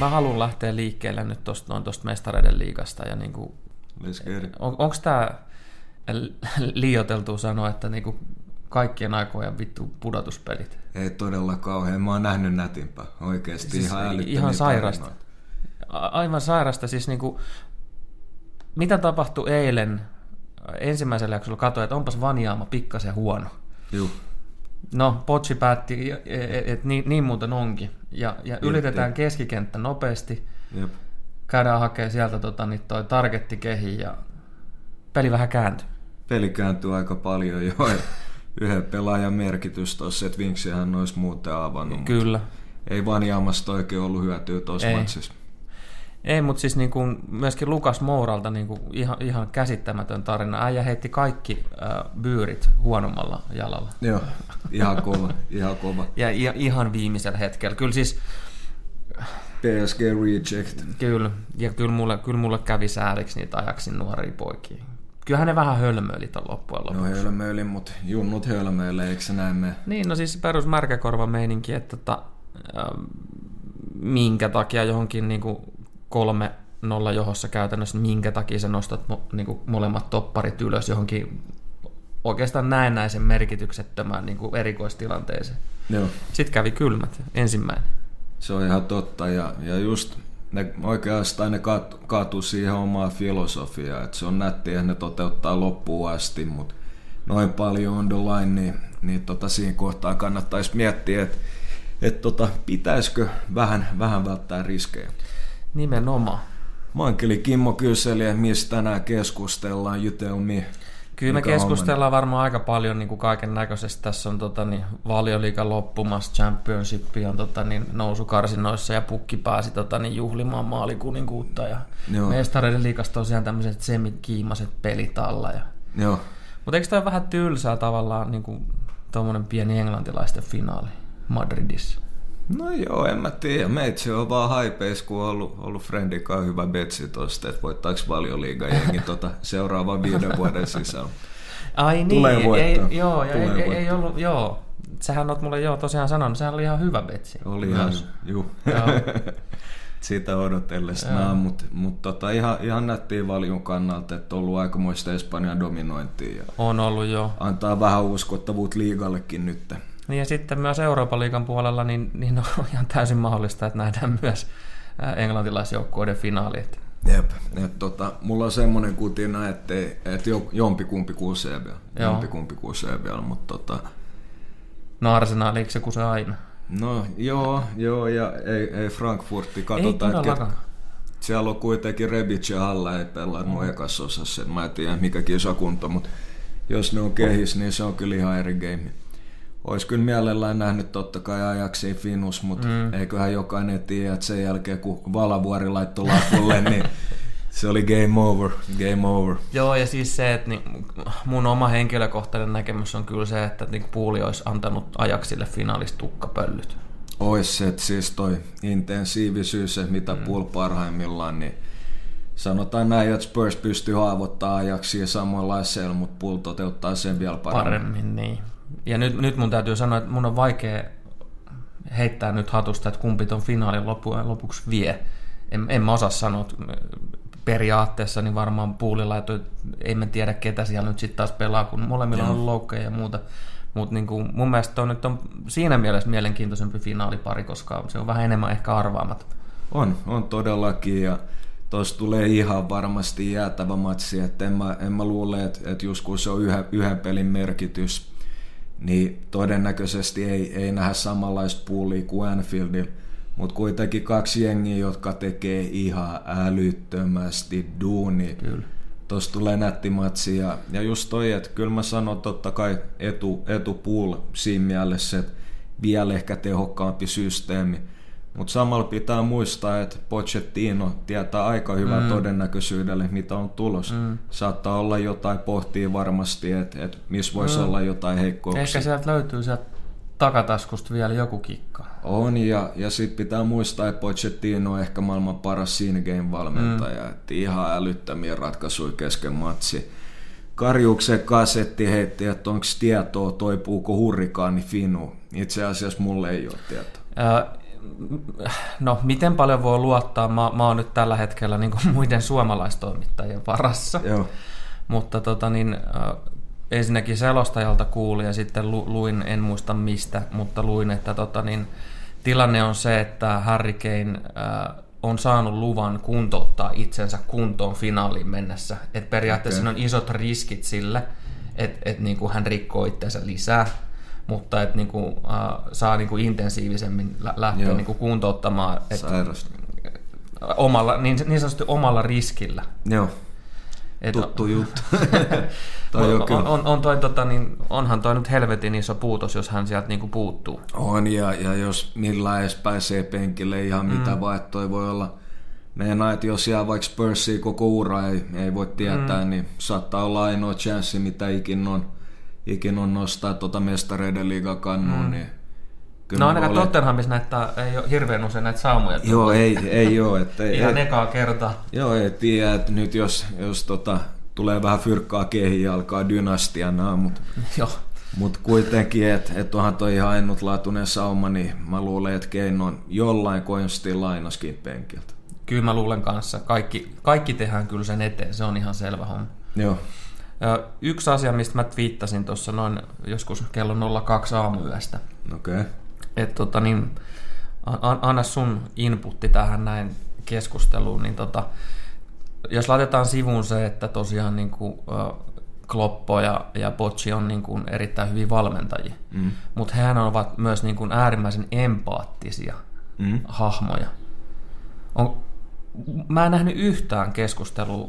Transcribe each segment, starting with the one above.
mä haluan lähteä liikkeelle nyt tosta, noin tuosta mestareiden liigasta. Ja niinku, on, onko tämä liioteltu sanoa, että niinku kaikkien aikojen vittu pudotuspelit? Ei todella kauhean. Mä oon nähnyt nätimpää. Oikeasti siis ihan Ihan sairasta. Tarinoita. Aivan sairasta. Siis niinku, mitä tapahtui eilen ensimmäisellä jaksolla? Katsoin, että onpas Vanjaama pikkasen huono. Juh. No, Potsi päätti, että et, et, niin, niin muuten onkin. Ja, ja ylitetään jep. keskikenttä nopeasti. Jep. Käydään hakemaan sieltä tota, niin toi targetti kehi ja peli vähän kääntyy. Peli kääntyy aika paljon jo. Yhden pelaajan merkitys tuossa, että Vinksihän olisi muuten avannut. Kyllä. Ei vaan Jaamasta oikein ollut hyötyä tuossa matsissa. Ei, mutta siis niin kuin myöskin Lukas Mouralta niin kuin ihan, ihan käsittämätön tarina. Äijä heitti kaikki äh, byyrit huonommalla jalalla. Joo, ihan kova, ihan kova. Ja, ja ihan viimeisellä hetkellä. Kyllä siis... PSG reject. Kyllä, ja kyllä mulle, kyllä mulle kävi sääliksi niitä ajaksin nuoria poikia. Kyllähän ne vähän hölmöilit on loppujen lopuksi. No hölmöili, mutta junnut hölmöilee, eikö se näin me? Niin, no siis perus märkäkorva meininki, että tota, äh, minkä takia johonkin niin kuin kolme nolla johossa käytännössä, minkä takia sä nostat mo, niin kuin molemmat topparit ylös johonkin oikeastaan näennäisen merkityksettömään niin kuin erikoistilanteeseen. Joo. Sitten kävi kylmät, ensimmäinen. Se on ihan totta, ja, ja just ne oikeastaan ne kaat, kaatuu siihen omaan filosofiaan, että se on nättiä, että ne toteuttaa loppuun asti, mutta noin paljon on the line, niin, niin tota, siinä kohtaa kannattaisi miettiä, että et tota, pitäisikö vähän, vähän välttää riskejä. Nimenomaan. Mankeli Kimmo kyseli, että mistä tänään keskustellaan, you tell me. Kyllä me keskustellaan varmaan aika paljon niin kuin kaiken näköisestä. Tässä on tota, niin, valioliikan loppumassa, championship on tota, niin, nousukarsinoissa ja pukki pääsi tota, niin, juhlimaan maalikuninkuutta. Ja mestareiden liikasta tosiaan tämmöiset semikiimaset pelit alla. Ja... Joo. Mutta eikö tämä vähän tylsää tavallaan niin kuin, tuommoinen pieni englantilaisten finaali Madridissa? No joo, en mä tiedä. Meitsi on vaan haipeis, kun on ollut, ollut Friendikaan hyvä betsi tosta, että voittaako valioliiga jengi tota seuraavan viiden vuoden sisällä. Ai niin, Tulee voittaa. Ei, joo, Tulee ei, ei, ei, ollut, joo. Sähän oot mulle joo tosiaan sanonut, sehän oli ihan hyvä betsi. Oli ihan, juu. Sitä odotellessa, no, mutta mut tota, ihan, ihan nättiin valion kannalta, että on ollut aikamoista Espanjan dominointia. Ja on ollut jo. Antaa vähän uskottavuutta liigallekin nyt. Niin ja sitten myös Euroopan liigan puolella niin, niin on ihan täysin mahdollista, että nähdään myös englantilaisjoukkueiden finaalit. Jep, et tota, mulla on semmoinen kutina, että, että jompikumpi kusee vielä, jompikumpi kusee vielä, mutta tota... No Arsenal, eikö se kuse aina? No joo, joo ja ei, ei Frankfurti, katsotaan, ei että siellä on kuitenkin Rebic ja Halla ei pelannut mm. ekassa osassa, mä en tiedä mikä kisakunto, mutta jos ne on kehis, niin se on kyllä ihan eri game. Olisi kyllä mielellään nähnyt totta kai ajaksi Finus, mutta mm. eiköhän jokainen tiedä, että sen jälkeen kun Valavuori laittoi lapulle, niin se oli game over, game over. Joo, ja siis se, että niin, mun oma henkilökohtainen näkemys on kyllä se, että niin Puuli olisi antanut ajaksille finaalista tukkapöllyt. Ois se, että siis toi intensiivisyys, se mitä mm. Pool parhaimmillaan, niin sanotaan näin, että Spurs pystyy haavoittamaan ajaksi samoinlaisella, mutta Pool toteuttaa sen vielä paremmin. Paremmin, niin ja nyt, nyt mun täytyy sanoa, että mun on vaikea heittää nyt hatusta, että kumpi ton finaalin lopu, lopuksi vie. En, en mä osaa sanoa, periaatteessa niin varmaan puulilla, että ei me tiedä ketä siellä nyt sitten taas pelaa, kun molemmilla on loukkeja ja muuta. Mutta niin mun mielestä on nyt on siinä mielessä mielenkiintoisempi finaalipari, koska se on vähän enemmän ehkä arvaamaton. On, on todellakin ja tuossa tulee ihan varmasti jäätävä matsi, että en mä, en mä luule, että, että just kun se on yhden, yhden pelin merkitys, niin todennäköisesti ei, ei nähdä samanlaista puulia kuin Anfieldilla, mutta kuitenkin kaksi jengiä, jotka tekee ihan älyttömästi duuni. Kyllä. Tuossa tulee nätti matsi ja, ja just toi, että kyllä mä sanon totta kai etu, etupuul siinä mielessä, että vielä ehkä tehokkaampi systeemi. Mutta samalla pitää muistaa, että Pochettino tietää aika hyvän mm. todennäköisyydelle, mitä on tulos. Mm. Saattaa olla jotain pohtia varmasti, että et missä voisi mm. olla jotain heikkouksia. Ehkä sieltä löytyy sieltä takataskusta vielä joku kikka. On, ja, ja sitten pitää muistaa, että Pochettino on ehkä maailman paras siinä game-valmentaja. Mm. Ihan älyttömiä ratkaisuja kesken matsi. Karjuksen kasetti heitti, että onko tietoa, toipuuko hurrikaani Finu. Itse asiassa mulle ei ole tietoa. Äh, no miten paljon voi luottaa, mä, mä oon nyt tällä hetkellä niin kuin muiden suomalaistoimittajien varassa. Joo. Mutta tota, niin, äh, ensinnäkin selostajalta kuulin ja sitten lu, luin, en muista mistä, mutta luin, että tota, niin, tilanne on se, että Harry Kane äh, on saanut luvan kuntouttaa itsensä kuntoon finaaliin mennessä. Et periaatteessa okay. on isot riskit sille, että et, niinku hän rikkoo itsensä lisää, mutta että niinku, äh, saa niinku intensiivisemmin lä- lähteä niinku kuntouttamaan. Et, omalla, niin, niin sanotusti omalla riskillä. Joo. Et, Tuttu juttu. toi on, on, on, on toi, tota, niin, onhan toi nyt helvetin iso puutos, jos hän sieltä niinku puuttuu. On, ja, ja jos millä edes pääsee penkille, ihan mm. mitä vaan, että toi voi olla Meinaa, että jos jää vaikka Spursiin koko ura, ei, ei voi tietää, mm. niin saattaa olla ainoa chanssi, mitä ikin on, ikin on nostaa tuota mestareiden liigakannuun, mm. niin Kyllä no ainakaan olet... Tottenhamissa näyttää, ei ole hirveän usein näitä saumoja. Joo, ei, ei ole. Että ei, Ihan ei, ekaa kertaa. Joo, ei tiedä, että nyt jos, jos tota, tulee vähän fyrkkaa kehiin ja alkaa dynastiana, mutta Joo. Mut kuitenkin, että et onhan toi ihan ainutlaatuinen sauma, niin mä luulen, että Keino on jollain konstilla lainaskin penkiltä. Kyllä mä luulen kanssa. Kaikki, kaikki tehdään kyllä sen eteen, se on ihan selvä homma. Joo. Yksi asia, mistä mä twiittasin tuossa noin joskus kello 02 aamuyöstä. Okei. Okay. Että tota niin, anna sun inputti tähän näin keskusteluun, niin tota, jos laitetaan sivuun se, että tosiaan niin kuin, Kloppo ja, ja Bocci on niin kuin erittäin hyvin valmentajia, mm. mutta hehän ovat myös niin kuin äärimmäisen empaattisia mm. hahmoja. On, mä en nähnyt yhtään keskustelua,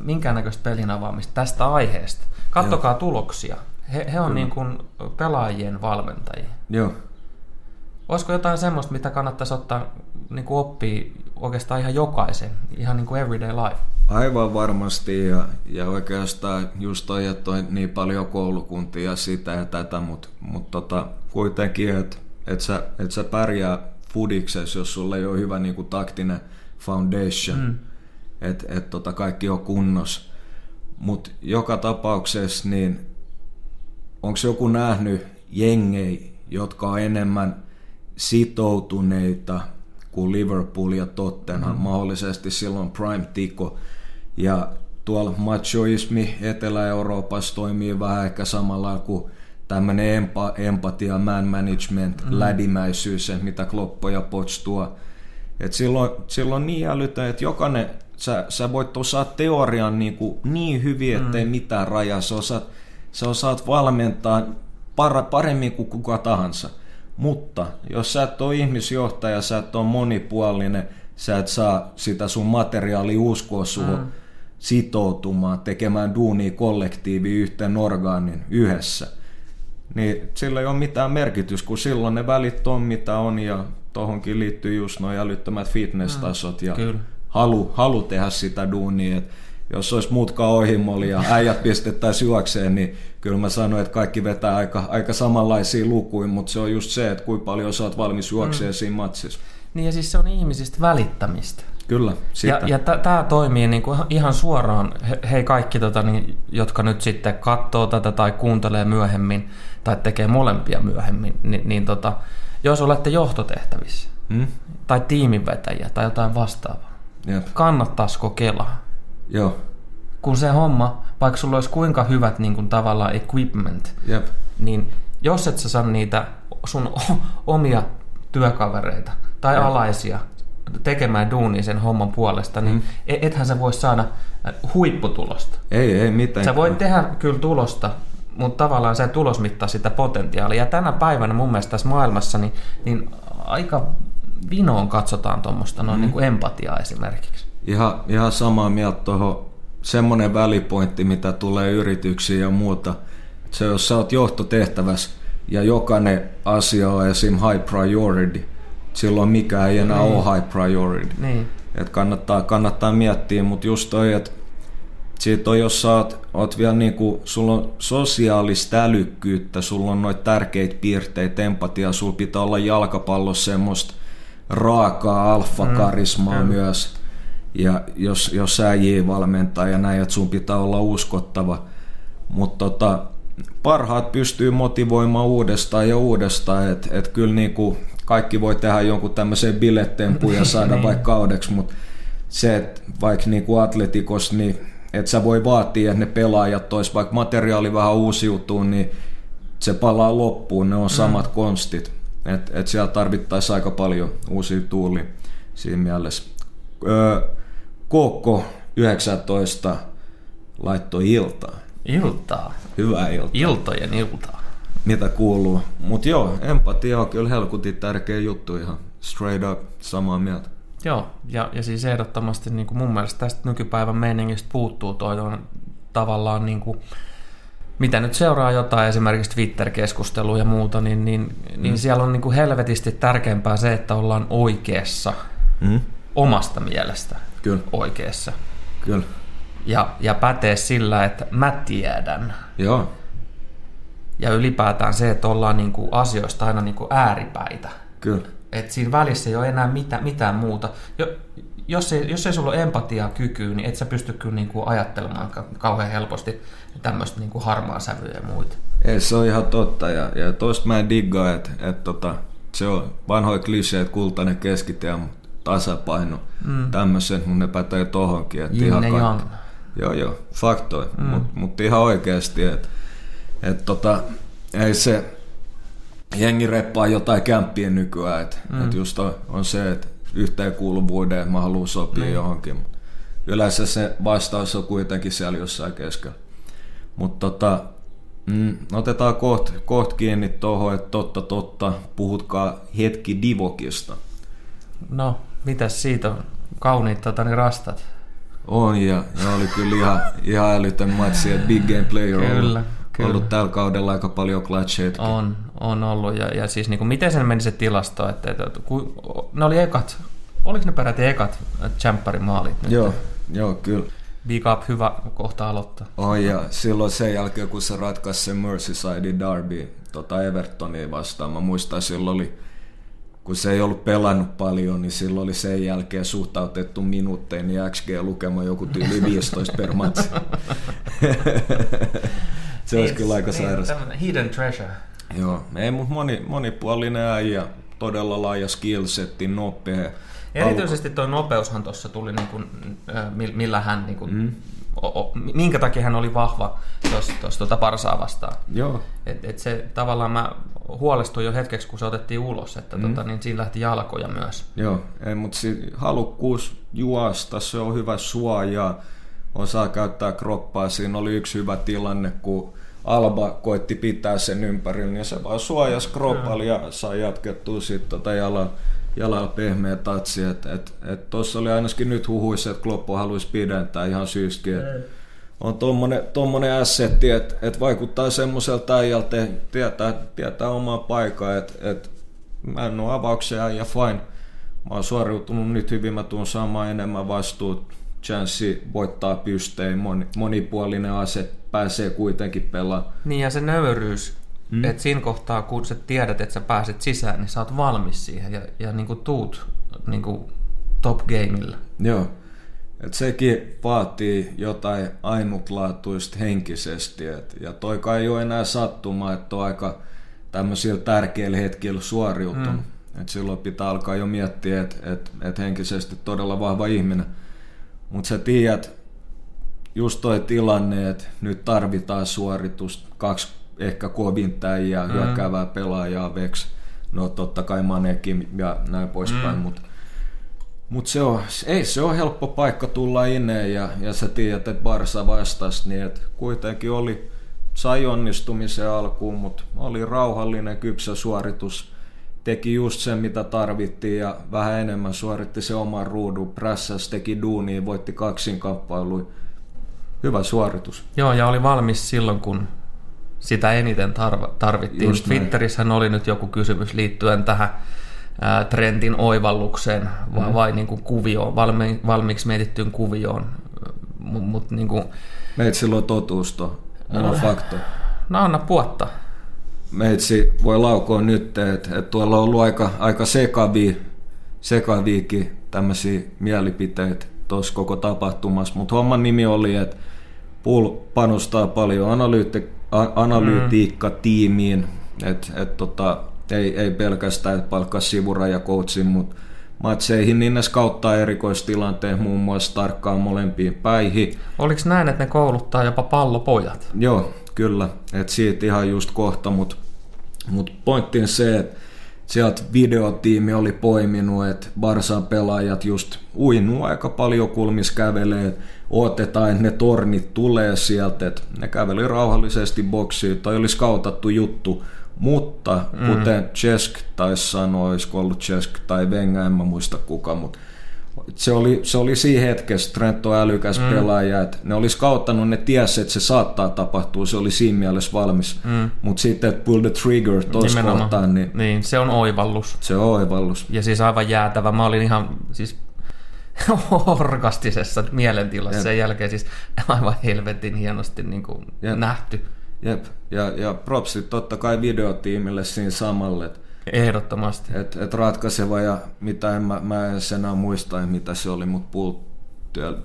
minkäännäköistä pelin avaamista tästä aiheesta. Kattokaa Joo. tuloksia. He, he on niin kuin pelaajien valmentajia. Joo. Olisiko jotain semmoista, mitä kannattaisi ottaa niin kuin oppia oikeastaan ihan jokaisen, ihan niin kuin everyday life? Aivan varmasti ja, ja oikeastaan just toi, että on niin paljon koulukuntia sitä ja tätä, mutta mut tota, kuitenkin, että et sä, et sä pärjää fudiksessa, jos sulla ei ole hyvä niin kuin taktinen foundation, mm. Että et tota, kaikki on kunnossa. Mutta joka tapauksessa, niin onko joku nähnyt jengei, jotka on enemmän sitoutuneita kuin Liverpool ja Tottenham, mm. mahdollisesti silloin Prime Tico. Ja tuolla machoismi Etelä-Euroopassa toimii vähän ehkä samalla kuin tämmöinen empa, empatia, man management, mm. lädimäisyys, mitä Kloppo ja Pots tuo. Et silloin, silloin niin älytä, että jokainen, sä, sä voit osaa teorian niin, kuin niin hyvin, ettei mm. mitään rajaa. Sä osaat, sä osaat valmentaa par, paremmin kuin kuka tahansa. Mutta jos sä et ole ihmisjohtaja, sä et ole monipuolinen, sä et saa sitä sun materiaali uskoa suhun mm. sitoutumaan, tekemään duunia kollektiivi yhteen orgaanin yhdessä, niin sillä ei ole mitään merkitys, kun silloin ne välit on mitä on ja tohonkin liittyy just nuo älyttömät fitness-tasot ja mm, halu, halu tehdä sitä duunia. Et jos olisi mutka ohimolla ja äijät pistettäisiin juokseen, niin kyllä mä sanoin, että kaikki vetää aika, aika samanlaisia lukuja, mutta se on just se, että kuinka paljon sä oot valmis juokseen mm. siinä matsissa. Niin ja siis se on ihmisistä välittämistä. Kyllä, sitä. Ja, ja tämä toimii niin kuin ihan suoraan, he, hei kaikki, tota, niin, jotka nyt sitten katsoo tätä tai kuuntelee myöhemmin tai tekee molempia myöhemmin, niin, niin tota, jos olette johtotehtävissä mm? tai tiiminvetäjiä tai jotain vastaavaa, Jep. kannattaisiko kelaa? Joo. Kun se homma, vaikka sulla olisi kuinka hyvät niin kuin, tavallaan equipment, Jep. niin jos et sä saa niitä sun omia työkavereita tai Jep. alaisia tekemään duunia sen homman puolesta, niin mm. E-, ethän sä voi saada äh, huipputulosta. Ei, ei mitään. Sä voit tehdä kyllä tulosta, mutta tavallaan se tulos mittaa sitä potentiaalia. Ja tänä päivänä mun mielestä tässä maailmassa niin, niin aika vinoon katsotaan tuommoista mm. niin kuin empatiaa esimerkiksi. Ihan, ihan samaa mieltä tuohon semmoinen välipointti, mitä tulee yrityksiin ja muuta. Se, jos sä oot johtotehtävässä ja jokainen asia on esim. high priority, silloin mikä ei enää niin. ole high priority. Niin. Et kannattaa, kannattaa miettiä, mutta just toi, että siitä on, jos sä oot, oot vielä niinku, sulla on sosiaalista älykkyyttä, sulla on noita tärkeitä piirteitä, empatia, sulla pitää olla jalkapallossa semmoista raakaa alfakarismaa mm, myös. Ja jos, jos sä valmentaa ja näin, että sun pitää olla uskottava. Mutta tota, parhaat pystyy motivoimaan uudestaan ja uudestaan, että et kyllä niinku kaikki voi tehdä jonkun tämmöisen bilettempun ja saada niin. vaikka kaudeksi, mutta se, että vaikka niin kuin atletikos, niin että sä voi vaatia, että ne pelaajat tois, vaikka materiaali vähän uusiutuu, niin se palaa loppuun, ne on samat mm. konstit. Että et siellä tarvittaisiin aika paljon uusia tuuli siinä mielessä. Öö, Koko 19 laittoi iltaa. Iltaa? Hyvää iltaa. Iltojen iltaa. Mitä kuuluu. Mutta joo, empatia on kyllä helkutin tärkeä juttu ihan straight up samaa mieltä. Joo, ja, ja siis ehdottomasti niin kuin mun mielestä tästä nykypäivän meiningistä puuttuu toi on tavallaan niin kuin, mitä nyt seuraa jotain esimerkiksi Twitter-keskustelua ja muuta, niin, niin, niin mm. niin siellä on niin kuin helvetisti tärkeämpää se, että ollaan oikeassa mm. omasta mielestä Kyllä. oikeassa. Kyllä. Ja, ja pätee sillä, että mä tiedän. Joo. Ja ylipäätään se, että ollaan niin kuin asioista aina niin kuin ääripäitä. Kyllä. Että siinä välissä ei ole enää mitään, mitään muuta. Jo, jos ei, jos ei sulla ole empatiaa kykyä, niin et sä pysty kyllä niin kuin ajattelemaan kauhean helposti tämmöistä niin harmaa sävyä ja muita. Ei, se on ihan totta. Ja, ja toista mä en diggaa, että, että tota, se on vanhoja kliseet, kultainen keskitie, tasapaino, mm. tämmöisen, mutta ne pätee tohonkin. Että ihan kaikki, Joo, joo, faktoi, mm. mutta mut ihan oikeasti, että et tota, ei se, jengi reppaa jotain kämppien nykyään, että mm. et just on, on se, että yhteenkuuluvuuden mä haluan sopia niin. johonkin. Yleensä se vastaus on kuitenkin siellä jossain keskellä. Mutta tota, mm, otetaan koht, koht kiinni tuohon, että totta totta, puhutkaa hetki Divokista. No, mitäs siitä on? Kauniit tota, niin rastat. On, ja, ja oli kyllä ihan, ihan älytön matsi, että big game player kyllä, on Kyllä. ollut tällä kaudella aika paljon clutcheitkin. On, on ollut. Ja, ja siis niin kuin, miten sen meni se tilasto? Että, että, että ku, ne oli ekat, oliko ne peräti ekat maalit nyt? Joo, joo, kyllä. Big up, hyvä kohta aloittaa. Oh, ja silloin sen jälkeen, kun se ratkaisi sen Merseyside Derby tota Evertonia vastaan, mä muistan, silloin oli kun se ei ollut pelannut paljon, niin silloin oli sen jälkeen suhtautettu minuutteihin niin XG-lukema joku tyyli 15 per matsi. se olisi kyllä aika sairas. Hidden treasure. Joo, ei, mutta moni, monipuolinen äijä, todella laaja skillsetti, nopea. Erityisesti tuo nopeushan tuossa tuli, niin kuin, millä hän, niin kuin, mm. o, o, minkä takia hän oli vahva tuossa tuota Parsaa vastaan. Joo. Et, et se tavallaan mä huolestuin jo hetkeksi, kun se otettiin ulos, että mm. tota, niin siinä lähti jalkoja myös. Joo, ei, mutta si- halukkuus juosta, se on hyvä suoja, osaa käyttää kroppaa. Siinä oli yksi hyvä tilanne, kun Alba koitti pitää sen ympärillä, niin se vaan suojasi kroppalla ja sai jatkettua sitten tota jalalla jalalla pehmeä tatsi. Että et, et tuossa oli ainakin nyt huhuissa, että Kloppo haluaisi pidentää ihan syyski. Et on tommonen, tommonen assetti, että et vaikuttaa semmoiselta äijältä, tietää, tietää omaa paikkaa, että et mä en ole avauksia ja fine. Mä oon suoriutunut nyt hyvin, mä tuun saamaan enemmän vastuut. Chanssi voittaa pystein, monipuolinen ase pääsee kuitenkin pelaamaan. Niin ja se nöyryys, Mm. Että siinä kohtaa, kun sä tiedät, että sä pääset sisään, niin sä oot valmis siihen ja, ja niin kuin tuut niin kuin top gameilla. Joo. Et sekin vaatii jotain ainutlaatuista henkisesti. Et, ja toi kai ei ole enää sattuma, että on aika tämmöisillä tärkeillä hetkillä suoriutunut. Mm. Et silloin pitää alkaa jo miettiä, että et, et henkisesti todella vahva ihminen. Mutta sä tiedät, just toi tilanne, että nyt tarvitaan suoritus, kaksi ehkä kovinta ja mm. hyökkäävää pelaajaa Vex. No totta kai Manekin ja näin poispäin, mm. mutta mut se on, ei se ole helppo paikka tulla ineen ja, ja sä tiedät, että Barsa vastasi, niin että kuitenkin oli, sai onnistumisen alkuun, mutta oli rauhallinen, kypsä suoritus. Teki just sen, mitä tarvittiin ja vähän enemmän suoritti se oman ruudun. Prässäs teki duunia, voitti kaksin kappailuja. Hyvä suoritus. Joo, ja oli valmis silloin, kun sitä eniten tarvittiin. Just Twitterissähän oli nyt joku kysymys liittyen tähän ää, trendin oivallukseen vai, mm. vai niin kuin kuvioon, valmi, valmiiksi mietittyyn kuvioon. Mut, mut, niin kuin... Meitä silloin totuusto, mulla on äh, fakto. No anna puotta. Meitsi voi laukoa nyt, että, että tuolla on ollut aika, aika sekavia, sekaviikin tämmöisiä mielipiteitä tuossa koko tapahtumassa, mutta homman nimi oli, että Pull panostaa paljon analyytti, analytiikkatiimiin, että et tota, Ei, ei pelkästään, että palkkaa sivurajakoutsin, mutta matseihin niin ne skauttaa erikoistilanteen muun muassa tarkkaan molempiin päihin. Oliko näin, että ne kouluttaa jopa pallopojat? Joo, kyllä. Et siitä ihan just kohta, mutta mut pointti on se, että sieltä videotiimi oli poiminut, että Barsan pelaajat just uinuu aika paljon kulmis kävelee, otetaan, että ne tornit tulee sieltä, että ne käveli rauhallisesti boksiin, toi oli skautattu juttu, mutta mm. kuten Chesk taisi sanoa, olisiko ollut Chesk tai Wenger, en mä muista kuka, mutta se oli, se oli siinä hetkessä, Trent on älykäs mm. pelaaja, että ne olisi kauttanut, ne tiesi, että se saattaa tapahtua, se oli siinä mielessä valmis. Mm. Mutta sitten, että pull the trigger tuossa kohtaan, niin, niin... se on oivallus. Se on oivallus. Ja siis aivan jäätävä. Mä olin ihan siis orgastisessa mielentilassa Jep. sen jälkeen, siis aivan helvetin hienosti niin kuin nähty. Jep, ja, ja propsit totta kai videotiimille siinä samalle, että Ehdottomasti. Et, et ratkaiseva ja mitä en, mä, mä en enää muista, mitä se oli, mutta Pool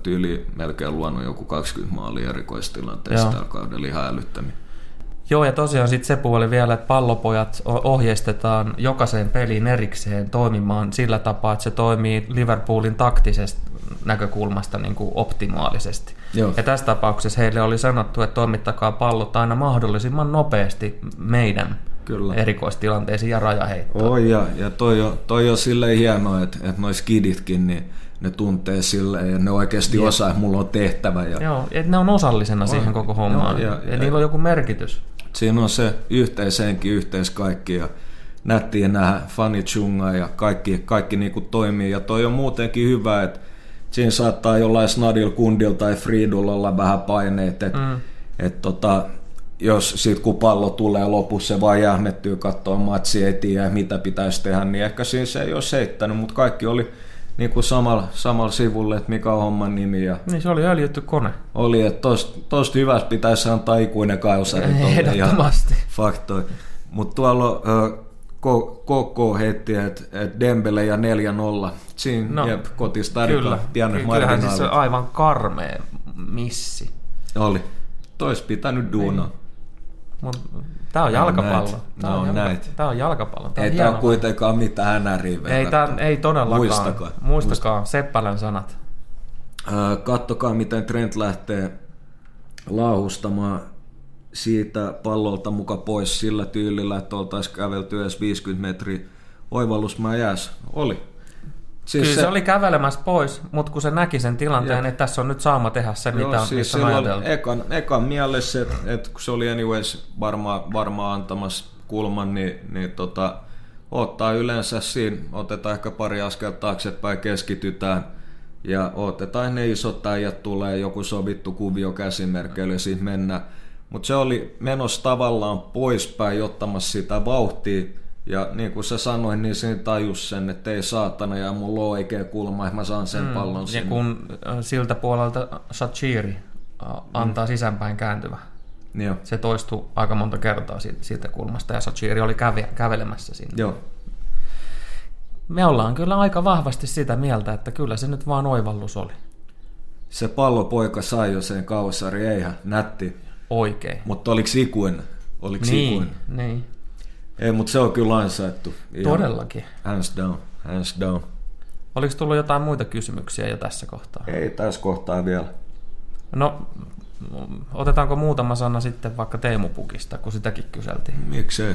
tyyli melkein luonut joku 20 maalia erikoistilanteessa tällä kaudella ihan älyttömiä. Joo, ja tosiaan sitten se puoli vielä, että pallopojat ohjeistetaan jokaiseen peliin erikseen toimimaan sillä tapaa, että se toimii Liverpoolin taktisesta näkökulmasta niin kuin optimaalisesti. Joo. Ja tässä tapauksessa heille oli sanottu, että toimittakaa pallot aina mahdollisimman nopeasti meidän Kyllä. erikoistilanteisiin ja rajaheittoon. Oi, ja, ja toi, on, toi on silleen hienoa, että, että noi skiditkin, niin ne tuntee silleen ja ne oikeasti Jep. osaa, että mulla on tehtävä. Ja... Joo, että ne on osallisena on. siihen koko hommaan. Joo, ja, ja, ja, niillä on joku merkitys. Siinä on se yhteisenkin yhteis kaikki ja nättiä nähdä fani chunga ja kaikki, kaikki niinku toimii. Ja toi on muutenkin hyvä, että siinä saattaa jollain Snadil Kundil tai Friidul olla vähän paineet, että mm. et tota, jos sit kun pallo tulee lopussa se vaan jähmettyy katsoa matsi ei tiedä mitä pitäisi tehdä, niin ehkä siinä se ei ole seittänyt, mutta kaikki oli niin kuin samalla, samalla sivulla, että mikä on homman nimi. Ja niin se oli öljytty kone. Oli, että tosta, tosta hyvästä pitäisi antaa ikuinen kausari. Ehdottomasti. Faktoi. Mutta tuolla Koko heitti, että et Dembele ja 4-0. Siinä no, jep, kotistarilla kyllä, pienet Kyllähän siis se aivan karmea missi. Oli. Tois pitänyt duunaa. Niin. Tämä on jalkapallo. Tämä on, jalka, tämä on jalkapallo. Tämä ei tämä ole kuitenkaan mitään NRI ei, tämä, ei todellakaan. Muistakaa. Muistakaa Seppälän sanat. kattokaa, miten Trent lähtee lauhustamaan siitä pallolta muka pois sillä tyylillä, että oltaisiin kävelty edes 50 metriä oivallus jääs. Oli. Siis Kyllä se, se oli kävelemässä pois, mutta kun se näki sen tilanteen, että tässä on nyt saama tehdä se, Joo, mitä siis on ajateltu. Ekan, ekan mielessä, että, että kun se oli anyways varmaan varmaa antamassa kulman, niin, niin tota, ottaa yleensä siinä, otetaan ehkä pari askelta taaksepäin, keskitytään ja otetaan ne isot äijät tulee, joku sovittu kuvio käsimerkeillä ja siitä mennään. Mutta se oli menossa tavallaan poispäin ottamassa sitä vauhtia, ja niin kuin sä sanoin, niin siinä tajus sen, että ei saatana ja mulla on oikea kulma, että mä saan sen mm. pallon sinne. Ja kun äh, siltä puolelta Shachiri äh, antaa mm. sisäänpäin kääntyvä. Joo. Se toistuu aika monta kertaa siitä, siitä kulmasta ja Shachiri oli käve, kävelemässä sinne. Joo. Me ollaan kyllä aika vahvasti sitä mieltä, että kyllä se nyt vaan oivallus oli. Se pallopoika sai jo sen kausari, eihän nätti. Oikein. Mutta oliko ikuinen? Oliko niin, ikuinen? Niin. Ei, mutta se on kyllä ansaittu. Todellakin. Hands down, hands down. Oliko tullut jotain muita kysymyksiä jo tässä kohtaa? Ei tässä kohtaa vielä. No, otetaanko muutama sana sitten vaikka Teemu Pukista, kun sitäkin kyseltiin? Miksei?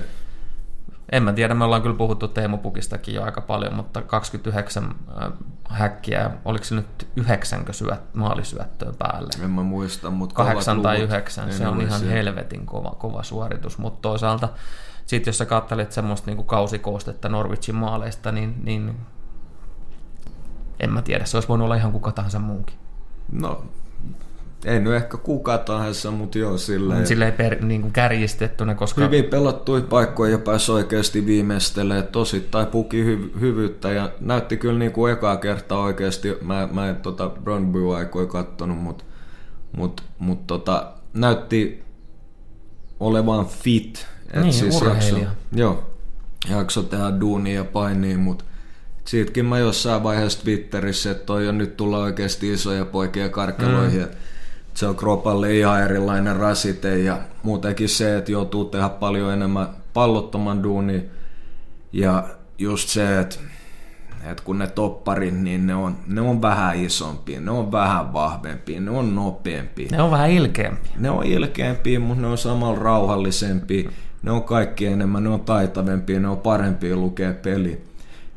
En mä tiedä, me ollaan kyllä puhuttu Teemu Pukistakin jo aika paljon, mutta 29 äh, häkkiä, oliko se nyt yhdeksänkö syöt, maalisyöttöön päälle? En mä muista, mutta Kahdeksan tai yhdeksän, se on ihan helvetin kova, kova suoritus, mutta toisaalta sitten jos sä katselet semmoista niin kuin kausikoostetta Norwichin maaleista, niin, niin en mä tiedä, se olisi voinut olla ihan kuka tahansa muukin. No, ei nyt ehkä kuka tahansa, mutta joo silleen. Silleen per, niin kuin kärjistettynä, koska... Hyvin pelattui paikkoja ja pääsi oikeasti viimeistelemään tosittain puki hy- hyvyyttä ja näytti kyllä niin kuin ekaa kertaa oikeasti, mä, mä en tota Brondby aikoi kattonut, mutta mut, mut tota, näytti olevan fit et niin, siis urheilija. Jakso, joo, jakso tehdä duunia ja painia, mutta siitäkin mä jossain vaiheessa Twitterissä, että toi on nyt tulla oikeasti isoja poikia karkeloihin, mm. se on kropalle ihan erilainen rasite ja muutenkin se, että joutuu tehdä paljon enemmän pallottoman duunia Ja just se, että että kun ne topparit, niin ne on, ne on vähän isompia, ne on vähän vahvempia, ne on nopeampia. Ne on vähän ilkeämpiä. Ne on ilkeämpiä, mutta ne on samalla rauhallisempia. Ne on kaikki enemmän, ne on taitavempia, ne on parempia lukea peli.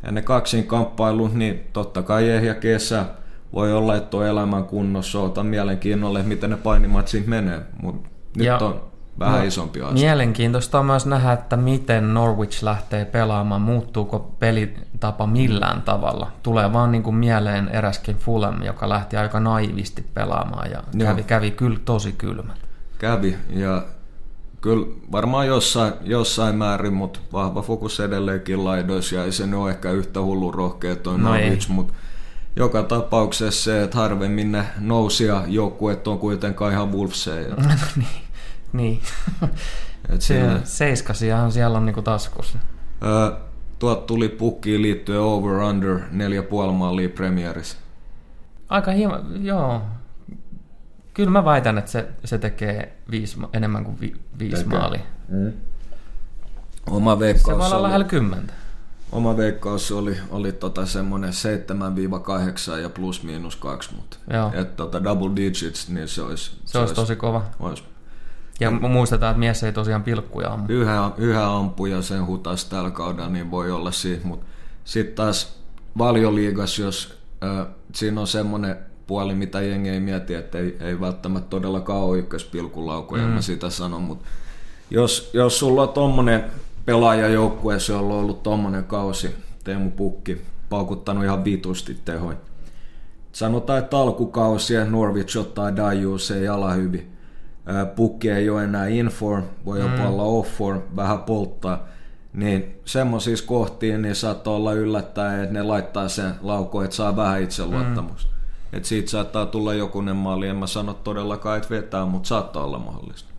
Ja ne kaksin kamppailu, niin totta kai ja kesä voi olla, että on elämän kunnossa. Otan mielenkiinnolle, miten ne painimatsit menee. Mutta nyt on vähän no, isompi asia. Mielenkiintoista on myös nähdä, että miten Norwich lähtee pelaamaan. Muuttuuko pelitapa millään tavalla? Tulee vaan niin kuin mieleen eräskin Fulham, joka lähti aika naivisti pelaamaan ja kävi, kävi kyllä tosi kylmä. Kävi ja kyllä varmaan jossain, jossain määrin, mutta vahva fokus edelleenkin laidoissa ja ei se ole ehkä yhtä hullu rohkea toi no Norwich, mutta joka tapauksessa se, että harvemmin ne nousia joukkueet on kuitenkaan ihan Wolfseja. niin. Niin. Et se, seiskasiahan siellä on niinku taskussa. Öö, tuot tuli pukkiin liittyen over-under 4,5 maalia Premierissa. Aika hieman, joo. Kyllä mä väitän, että se, se tekee viisi, enemmän kuin vi, viisi tekee. maalia. Mm. Oma veikkaus Se voi olla lähellä kymmentä. Oma veikkaus oli, oli tota semmoinen 7-8 ja plus miinus 2, mutta et tota double digits, niin se olisi... Se, se olisi tosi kova. Olisi ja muistetaan, että mies ei tosiaan pilkkuja ammu. Yhä, yhä ampuja sen hutas tällä kaudella, niin voi olla siitä, mutta sitten taas valioliigas, jos äh, siinä on semmoinen puoli, mitä jengi ei mieti, että ei, ei välttämättä todellakaan ole ykköspilkulaukoja, mm. mä sitä sanon, mutta jos, jos sulla on tommonen pelaaja joukkueessa, jolla on ollut tommonen kausi, Teemu Pukki, paukuttanut ihan vitusti tehoin. Sanotaan, että alkukausi ja Norwich ottaa Daju, se ei ala hyvin pukki ei ole enää inform, voi jopa mm. olla off form, vähän polttaa. Niin semmoisissa kohtiin niin saattaa olla yllättäen, että ne laittaa sen lauko, että saa vähän itseluottamusta. Mm. Että siitä saattaa tulla jokunen maali, en mä sano todellakaan, että vetää, mutta saattaa olla mahdollista.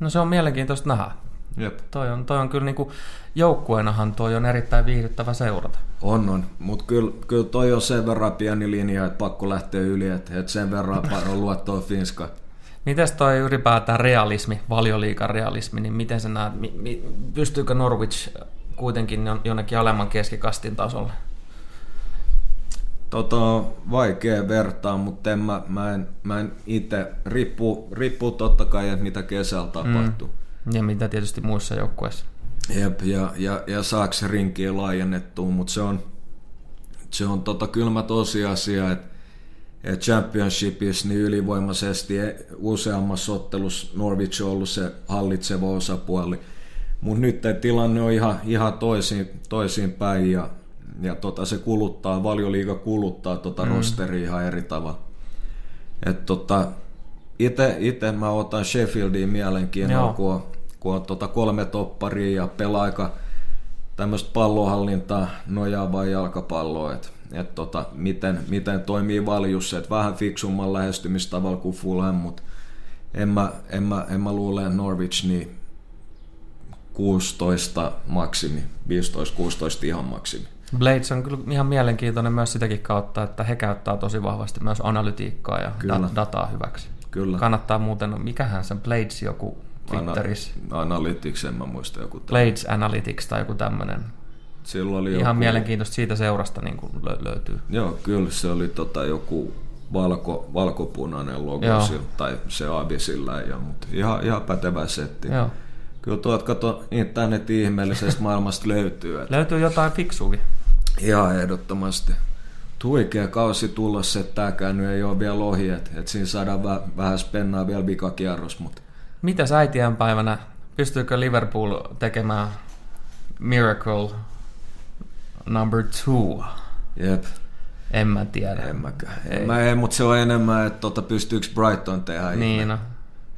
No se on mielenkiintoista nähdä. Jep. Toi on, toi on kyllä niinku, joukkueenahan toi on erittäin viihdyttävä seurata. On, on. Mutta kyllä, kyllä toi on sen verran pieni linja, että pakko lähteä yli, että, että sen verran on luottoa Finska. Mites toi ylipäätään realismi, valioliikan realismi, niin miten sä näet, mi, mi, pystyykö Norwich kuitenkin jonnekin alemman keskikastin tasolle? Tota, vaikea vertaa, mutta en mä, mä en, mä en itse, riippuu, riippuu totta kai, että mitä kesällä tapahtuu. Mm. Ja mitä tietysti muissa joukkueissa. Jep, ja, ja, ja saako se rinkiä laajennettua, mutta se on, se on tota kylmä tosiasia, että championshipissa niin ylivoimaisesti useammassa ottelussa Norwich on ollut se hallitseva osapuoli. Mutta nyt tilanne on ihan, ihan toisin, toisin päin ja, ja tota, se kuluttaa, valioliiga kuluttaa tota mm. rosteria ihan eri tavalla. Et tota, ite, ite mä otan Sheffieldiin mielenkiinnolla, kun on, kun on tota kolme topparia ja pelaa aika tämmöistä pallohallintaa nojaavaa jalkapalloa. Et että tota, miten, miten toimii valjus, että vähän fiksumman lähestymistavalla kuin Fulham, mutta en mä, en mä, en mä luule, Norwich niin 16 maksimi, 15-16 ihan maksimi. Blades on kyllä ihan mielenkiintoinen myös sitäkin kautta, että he käyttää tosi vahvasti myös analytiikkaa ja kyllä. dataa hyväksi. Kyllä. Kannattaa muuten, mikähän se Blades joku Twitterissä. Ana- Analytics, en mä muista joku. Blades Analytics tai joku tämmöinen Silloin oli Ihan joku... mielenkiintoista siitä seurasta niin kuin lö- löytyy. Joo, kyllä se oli tota joku valko, valkopunainen logo Joo. sillä, tai se abi sillä ja, mutta ihan, ihan pätevä setti. Joo. Kyllä tuot kato internetin ihmeellisestä maailmasta löytyy. Että... Löytyy jotain fiksuukin. Ihan ehdottomasti. Tuikea kausi tulossa, että tämäkään nyt ei ole vielä ohi, että, että siinä saadaan väh- vähän spennaa vielä vikakierros. Mutta... Mitä päivänä pystyykö Liverpool tekemään miracle number two. Jep. En mä tiedä. En mäkään. Ei. Mä en, mutta se on enemmän, että tota, pystyykö Brighton tehdä Niin no.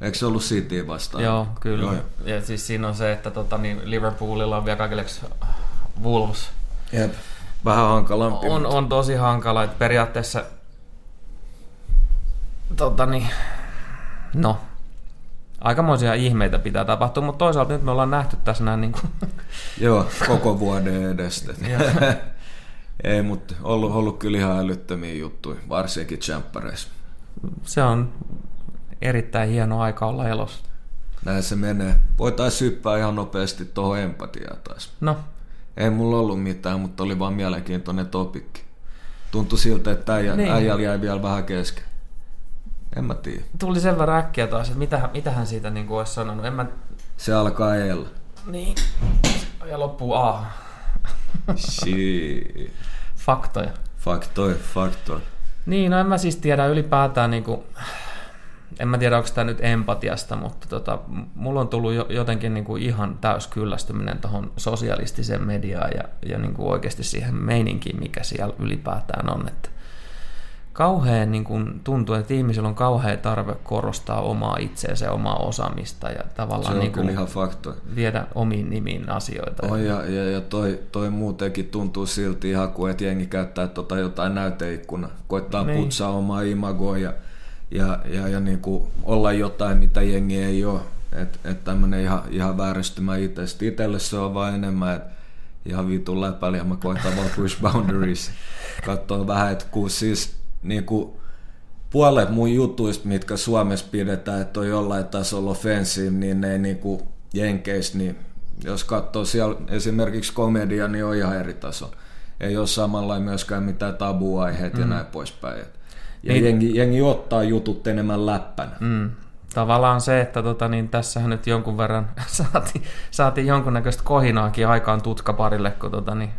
Eikö se ollut City vastaan? Joo, kyllä. Joo, Ja siis siinä on se, että tota, niin Liverpoolilla on vielä kaikilleksi Wolves. Jep. Vähän hankalampi. On, mutta... on tosi hankala, että periaatteessa tota, niin, no, aikamoisia ihmeitä pitää tapahtua, mutta toisaalta nyt me ollaan nähty tässä näin niin kuin... Joo, koko vuoden edestä. Ei, mutta ollut, ollut kyllä ihan älyttömiä juttuja, varsinkin tsemppäreissä. Se on erittäin hieno aika olla elossa. Näin se menee. Voitaisiin syppää ihan nopeasti tuohon empatiaan taas. No. Ei mulla ollut mitään, mutta oli vaan mielenkiintoinen topikki. Tuntui siltä, että äijä, niin. äijällä jäi vielä vähän kesken. En mä tiedä. Tuli sen verran äkkiä taas, että mitä, mitä hän siitä niin kuin olisi sanonut. En mä... Se alkaa eellä. Niin. Ja loppuu A. Faktoja. Faktoja, faktoja. Niin, no en mä siis tiedä ylipäätään niin kuin, en mä tiedä onko tämä nyt empatiasta, mutta tota, mulla on tullut jo, jotenkin niin kuin ihan täys kyllästyminen tuohon sosialistiseen mediaan ja, ja niin kuin oikeasti siihen meininkiin, mikä siellä ylipäätään on. Että kauhean niin kuin tuntuu, että ihmisillä on kauhean tarve korostaa omaa itseänsä ja omaa osaamista ja tavallaan Se on niin kuin ihan fakto. viedä omiin nimiin asioita. Oh, ja, ja, ja toi, toi muutenkin tuntuu silti ihan kuin, että jengi käyttää tota jotain näyteikkuna, koittaa niin. putsaa omaa imagoa ja, ja, ja, ja niin kuin olla jotain, mitä jengi ei ole. Että et tämmöinen ihan, ihan vääristymä itse. Itselle se on vaan enemmän, että ihan vitun läpäli ja mä koitan vaan push boundaries. Katsoa vähän, että kun siis niin kuin puolet mun jutuista, mitkä Suomessa pidetään, että on jollain tasolla offensive, niin ne niin kuin Jenkeis, niin jos katsoo siellä esimerkiksi komedia, niin on ihan eri taso. Ei ole samalla myöskään mitään tabuaiheet mm. ja näin poispäin. Ja niin. jengi, jengi ottaa jutut enemmän läppänä. Mm. Tavallaan se, että tota, niin tässähän nyt jonkun verran saatiin, saatiin jonkunnäköistä kohinaakin aikaan tutkaparille, kun tota, niin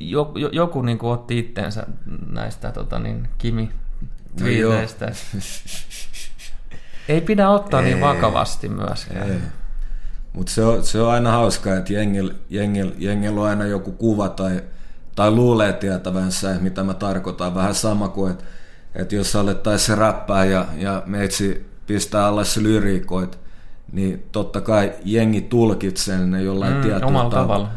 joku, joku niin kuin otti itteensä näistä tota, niin, Kimi twiiteistä. No Ei pidä ottaa niin Ei. niin vakavasti myöskään. Mutta se on, se on aina hauskaa, että jengillä jengil, jengil on aina joku kuva tai, tai luulee tietävänsä, mitä mä tarkoitan. Vähän sama kuin, että, että jos alettaisiin räppää ja, ja meitsi pistää alas lyriikoit, niin totta kai jengi tulkitsee ne jollain mm, tietyllä tavalla. tavalla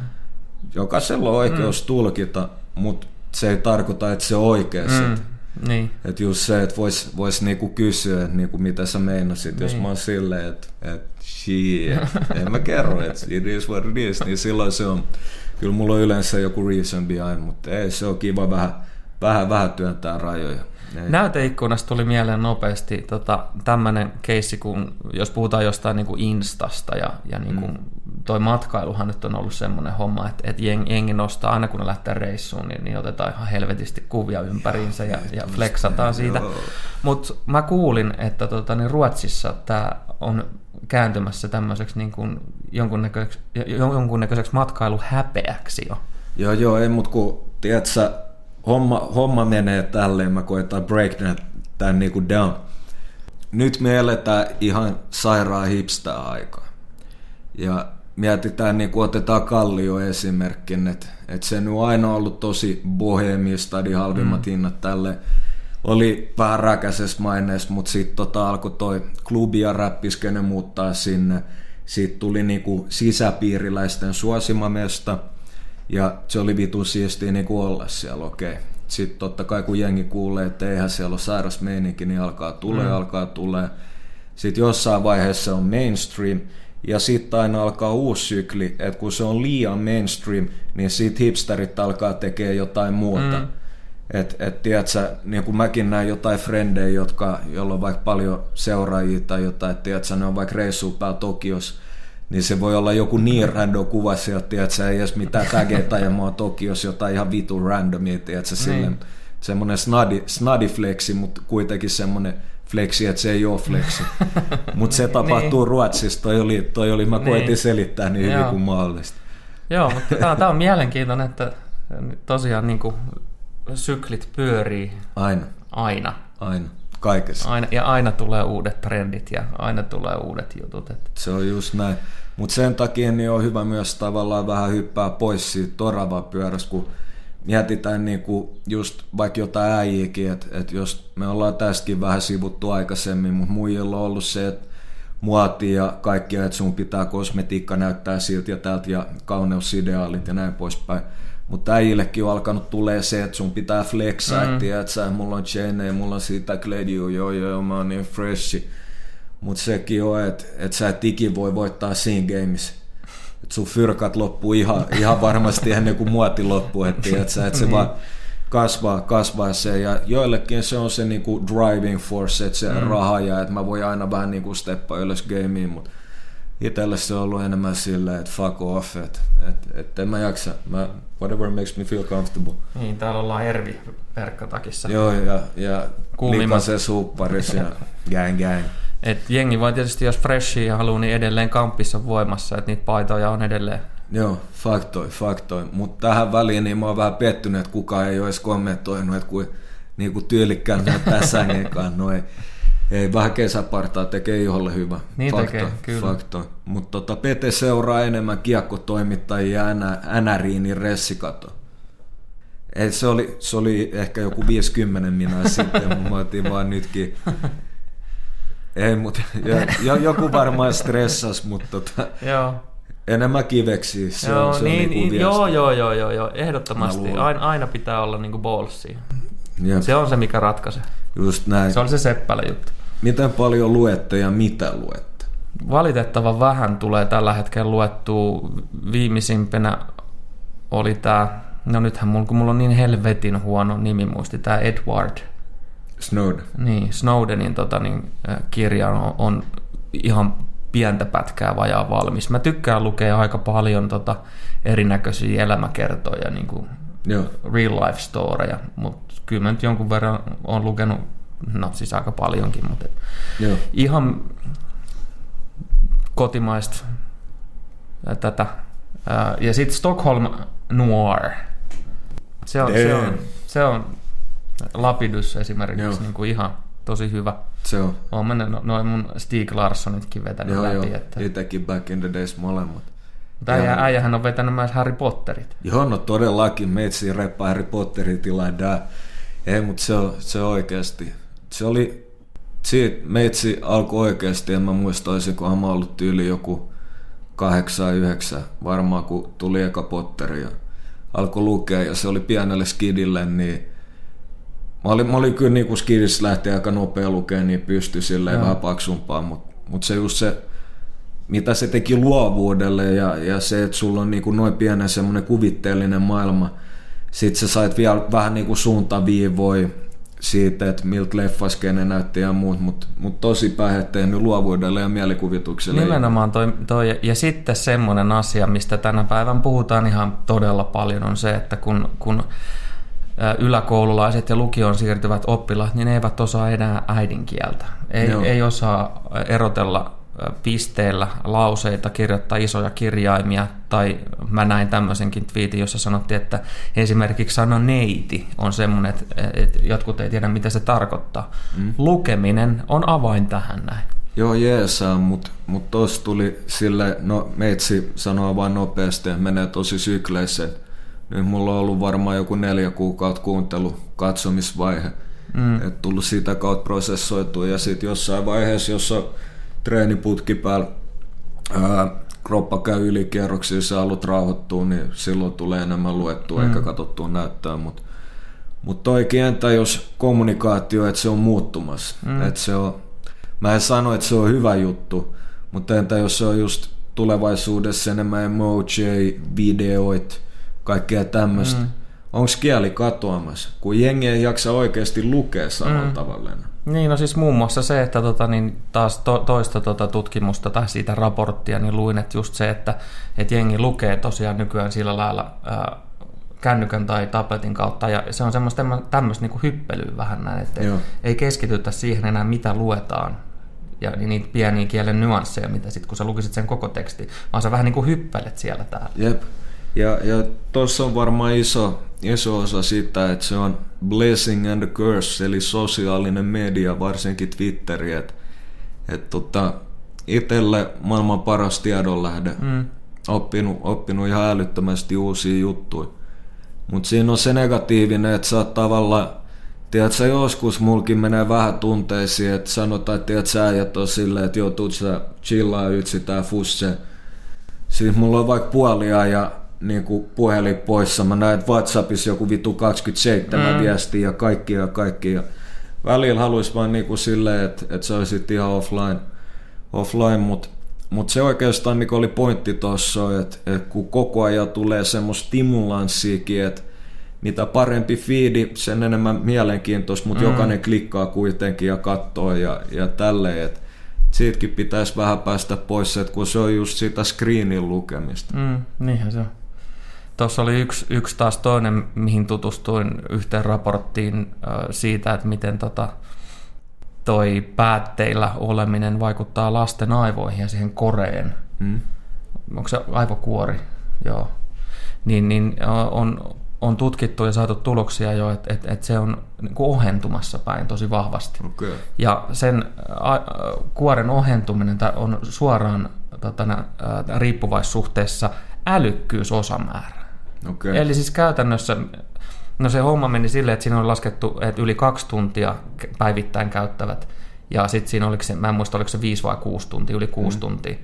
jokaisella on oikeus mm. tulkita, mutta se ei tarkoita, että se on oikeassa. Mm. Niin. Että just se, että vois, vois niinku kysyä, että niinku mitä sä meinasit, niin. jos mä oon silleen, että et, shit, en mä kerro, että it is what it is, niin silloin se on, kyllä mulla on yleensä joku reason behind, mutta ei, se on kiva vähän, vähän, vähän työntää rajoja. Ei. Näyteikkunasta tuli mieleen nopeasti tota, tämmöinen keissi, kun jos puhutaan jostain niin kuin Instasta ja, ja niin kuin, mm. toi matkailuhan nyt on ollut semmoinen homma, että, että jengi, jengi nostaa aina kun ne lähtee reissuun, niin, niin otetaan ihan helvetisti kuvia ympäriinsä ja, ja flexataan siitä. Mutta mä kuulin, että tota, niin Ruotsissa tämä on kääntymässä tämmöiseksi niin kuin jonkunnäköiseksi, jonkunnäköiseksi matkailuhäpeäksi jo. Joo, joo, ei mut kun, tiedätkö, homma, homma menee tälleen, mä koitan break tämän, niin kuin down. Nyt me eletään ihan sairaan hipstä aikaa. Ja mietitään, niin kuin otetaan Kallio esimerkkin, että, että se on aina ollut tosi bohemista, eli halvimmat mm. hinnat tälle. Oli vähän räkäisessä maineessa, mutta sitten tota alkoi toi klubi ja räppiskene muuttaa sinne. Sitten tuli niinku sisäpiiriläisten suosimamesta – ja se oli vitun siistiä niin kuin olla siellä, okei. Okay. Sitten totta kai kun jengi kuulee, että eihän siellä ole sairas meininki, niin alkaa tulee, mm. alkaa tulee. Sitten jossain vaiheessa on mainstream, ja sitten aina alkaa uusi sykli, että kun se on liian mainstream, niin sitten hipsterit alkaa tekemään jotain muuta. Mm. Et, et tiedätkö, niin kuin mäkin näin jotain frendejä, jotka, joilla on vaikka paljon seuraajia tai jotain, että tiedätkö, ne on vaikka reissuun päällä Tokiossa, niin se voi olla joku niin random kuva sieltä, että ei edes mitään tageita ja mä oon Tokios jotain ihan vitun randomia, että se niin. semmoinen snadi, snadi flexi, mutta kuitenkin semmoinen flexi, että se ei ole flexi. mutta se tapahtuu niin. Ruotsissa, toi oli, toi oli mä niin. selittää niin hyvin Joo. kuin mahdollista. Joo, mutta tämä on mielenkiintoinen, että tosiaan niin kuin syklit pyörii. Aina. Aina. Aina kaikessa. Aina, ja aina tulee uudet trendit ja aina tulee uudet jutut. Että. Se on just näin. Mutta sen takia niin on hyvä myös tavallaan vähän hyppää pois siitä pyörästä, kun mietitään niin kuin just vaikka jotain äijiäkin, että, että jos me ollaan tästäkin vähän sivuttu aikaisemmin, mutta muilla on ollut se, että muoti ja kaikkia, että sun pitää kosmetiikka näyttää siltä ja täältä ja kauneusideaalit ja näin poispäin. Mutta äijillekin on alkanut tulee se, että sun pitää flexaa, mm. että sä, mulla on chainei, mulla on siitä kledju, joo joo, mä oon niin freshi. Mutta sekin on, että et sä et ikin voi voittaa siinä gameissa. Et sun fyrkat loppuu ihan, ihan varmasti ennen kuin muoti loppuu, että et sä, et se niin. vaan kasvaa, kasvaa se. Ja joillekin se on se niinku driving force, että se mm. raha ja että mä voin aina vähän niinku steppaa ylös gameen, mutta itselle se on ollut enemmän silleen, että fuck off, että et, et en mä jaksa. Mä, whatever makes me feel comfortable. Niin, täällä ollaan Ervi verkkatakissa. Joo, ja, ja se supparis ja gang gang. Et jengi voi tietysti, jos freshia haluaa, niin edelleen kampissa voimassa, että niitä paitoja on edelleen. Joo, faktoi, faktoi. Mutta tähän väliin niin mä oon vähän pettynyt, että kukaan ei ole edes kommentoinut, että kuin, niin kuin tyylikkään tässä noin ei, vähän kesäpartaa tekee iholle hyvä. Niin fakto, tekee, kyllä. Fakto. Mutta tota, Pete seuraa enemmän kiekkotoimittajia NRiin, niin ressikato. Et se, oli, se oli ehkä joku 50 minä sitten, mutta mä otin vaan nytkin. Ei, mutta jo, joku varmaan stressas, mutta tota, Joo. enemmän kiveksi. Se joo, on, se niin, on niin, niin joo, joo, joo, joo, joo, ehdottomasti. Aina, aina pitää olla niinku ballsia. Se on se, mikä ratkaisee. Just näin. Se on se seppälä juttu. Miten paljon luette ja mitä luette? Valitettavan vähän tulee tällä hetkellä luettua. Viimeisimpänä oli tämä, no nythän mulla, kun mulla on niin helvetin huono nimi muisti, tämä Edward. Snowden. Niin, Snowdenin tota, niin, kirja on, on ihan pientä pätkää vajaa valmis. Mä tykkään lukea aika paljon tota, erinäköisiä elämäkertoja, niin kuin Joo. real life storeja, mutta kyllä mä nyt jonkun verran on lukenut no siis aika paljonkin, mutta Joo. ihan kotimaista tätä. Ja sitten Stockholm Noir. Se on, se on, se on Lapidus esimerkiksi niin kuin ihan tosi hyvä. Se on. Olen mennyt no, noin mun Stieg Larssonitkin vetänyt joo, läpi. Joo, että... itsekin back in the days molemmat. Tämä äijähän on vetänyt myös Harry Potterit. Joo, no todellakin. Meitsi reppaa Harry Potterit tilaa. Ei, mutta se se oikeasti se oli, siitä meitsi alkoi oikeasti, en mä muista, olisikohan mä ollut tyyli joku kahdeksan, yhdeksän, varmaan kun tuli eka Potteri ja alkoi lukea. Ja se oli pienelle skidille, niin mä olin, mä olin kyllä niin kuin skidissä lähti aika nopea lukea, niin pystyi silleen vähän paksumpaa, mutta mut se just se, mitä se teki luovuudelle ja, ja se, että sulla on niin kuin noin pienen semmoinen kuvitteellinen maailma, sitten sä sait vielä vähän niin kuin suuntaviivoja, siitä, että miltä leffaskene näytti ja muut, mutta mut tosi pähe tehnyt luovuudelle ja mielikuvitukselle. Nimenomaan toi, toi, ja sitten semmoinen asia, mistä tänä päivän puhutaan ihan todella paljon, on se, että kun, kun yläkoululaiset ja lukioon siirtyvät oppilaat, niin ne eivät osaa enää äidinkieltä. Ei, ei osaa erotella pisteellä lauseita, kirjoittaa isoja kirjaimia, tai mä näin tämmöisenkin twiitin, jossa sanottiin, että esimerkiksi sana neiti on semmoinen, että, että jotkut ei tiedä, mitä se tarkoittaa. Mm. Lukeminen on avain tähän näin. Joo, jeesaa, mutta mut tuossa tuli sille, no meitsi sanoo vain nopeasti, menee tosi sykleisen. Nyt mulla on ollut varmaan joku neljä kuukautta kuuntelu, katsomisvaihe. Mm. että tullut siitä kautta prosessoitua ja sitten jossain vaiheessa, jossa treeniputki päällä, ää, kroppa käy ylikierroksia, sä haluat rauhoittua, niin silloin tulee enemmän luettua mm. eikä katsottua näyttää, mutta mut toikin entä jos kommunikaatio, että se on muuttumassa, mm. että se on, mä en sano, että se on hyvä juttu, mutta entä jos se on just tulevaisuudessa enemmän emoji, videoit, kaikkea tämmöistä. Mm. Onko kieli katoamassa, kun jengi ei jaksa oikeasti lukea samalla mm. tavalla enää? Niin, no siis muun muassa se, että tota, niin taas to, toista tota tutkimusta tai siitä raporttia, niin luin, että just se, että, että jengi lukee tosiaan nykyään sillä lailla ää, kännykän tai tabletin kautta, ja se on semmoista tämmöistä niin hyppelyä vähän näin, että Joo. ei keskitytä siihen enää, mitä luetaan, ja niitä pieniä kielen nyansseja, mitä sitten kun sä lukisit sen koko teksti, vaan sä vähän niin kuin hyppelet siellä täällä. Jep. Ja, ja tuossa on varmaan iso, iso osa sitä, että se on blessing and a curse, eli sosiaalinen media, varsinkin Twitteri. Että et tota, itselle maailman paras tiedonlähde. Mm. Oppinut, oppinut ihan älyttömästi uusia juttuja. Mutta siinä on se negatiivinen, että sä oot tavallaan Tiedätkö, joskus mulkin menee vähän tunteisiin, että sanotaan, että tiedät, sä äijät on silleen, että joutuu sä chillaa ytsi tää fusse. Siis mulla on vaikka puolia ja niin kuin puhelin poissa. Mä näen WhatsAppissa joku vitu 27 mm. viestiä ja kaikki ja kaikki. Ja välillä haluaisi vaan niin kuin silleen, että, että se olisi ihan offline, offline mutta mut se oikeastaan mikä oli pointti tuossa, että, että kun koko ajan tulee semmoista stimulanssiakin, että mitä parempi fiidi, sen enemmän mielenkiintoista, mutta mm. jokainen klikkaa kuitenkin ja katsoo ja, ja tälleen. Että siitäkin pitäisi vähän päästä pois, että kun se on just sitä screenin lukemista. Mm, niinhän se on. Tuossa oli yksi, yksi taas toinen, mihin tutustuin yhteen raporttiin siitä, että miten tota, toi päätteillä oleminen vaikuttaa lasten aivoihin ja siihen koreen. Mm. Onko se aivokuori? Joo. Niin, niin on, on tutkittu ja saatu tuloksia jo, että et, et se on niin kuin ohentumassa päin tosi vahvasti. Okay. Ja sen a, kuoren ohentuminen on suoraan tota, ä, riippuvaissuhteessa älykkyysosamäärä. Okay. Eli siis käytännössä No se homma meni silleen, että siinä on laskettu, että yli kaksi tuntia päivittäin käyttävät. Ja sitten siinä oliko se, mä en muista oliko se viisi vai kuusi tuntia, yli kuusi mm. tuntia.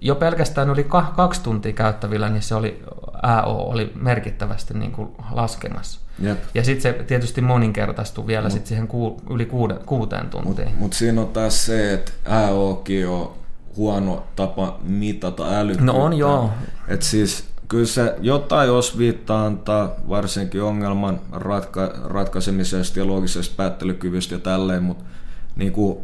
Jo pelkästään yli kaksi tuntia käyttävillä, niin se oli, AO oli merkittävästi niin kuin laskemassa. Jep. Ja sitten se tietysti moninkertaistui vielä mut, sit siihen ku, yli kuude, kuuteen tuntiin. Mutta mut siinä on taas se, että AOkin on huono tapa mitata älykkyyttä. No on joo. Et siis kyllä se jotain osviittaa antaa, varsinkin ongelman ratka- ratkaisemisesta ja loogisesta päättelykyvystä ja tälleen, mutta niin kuin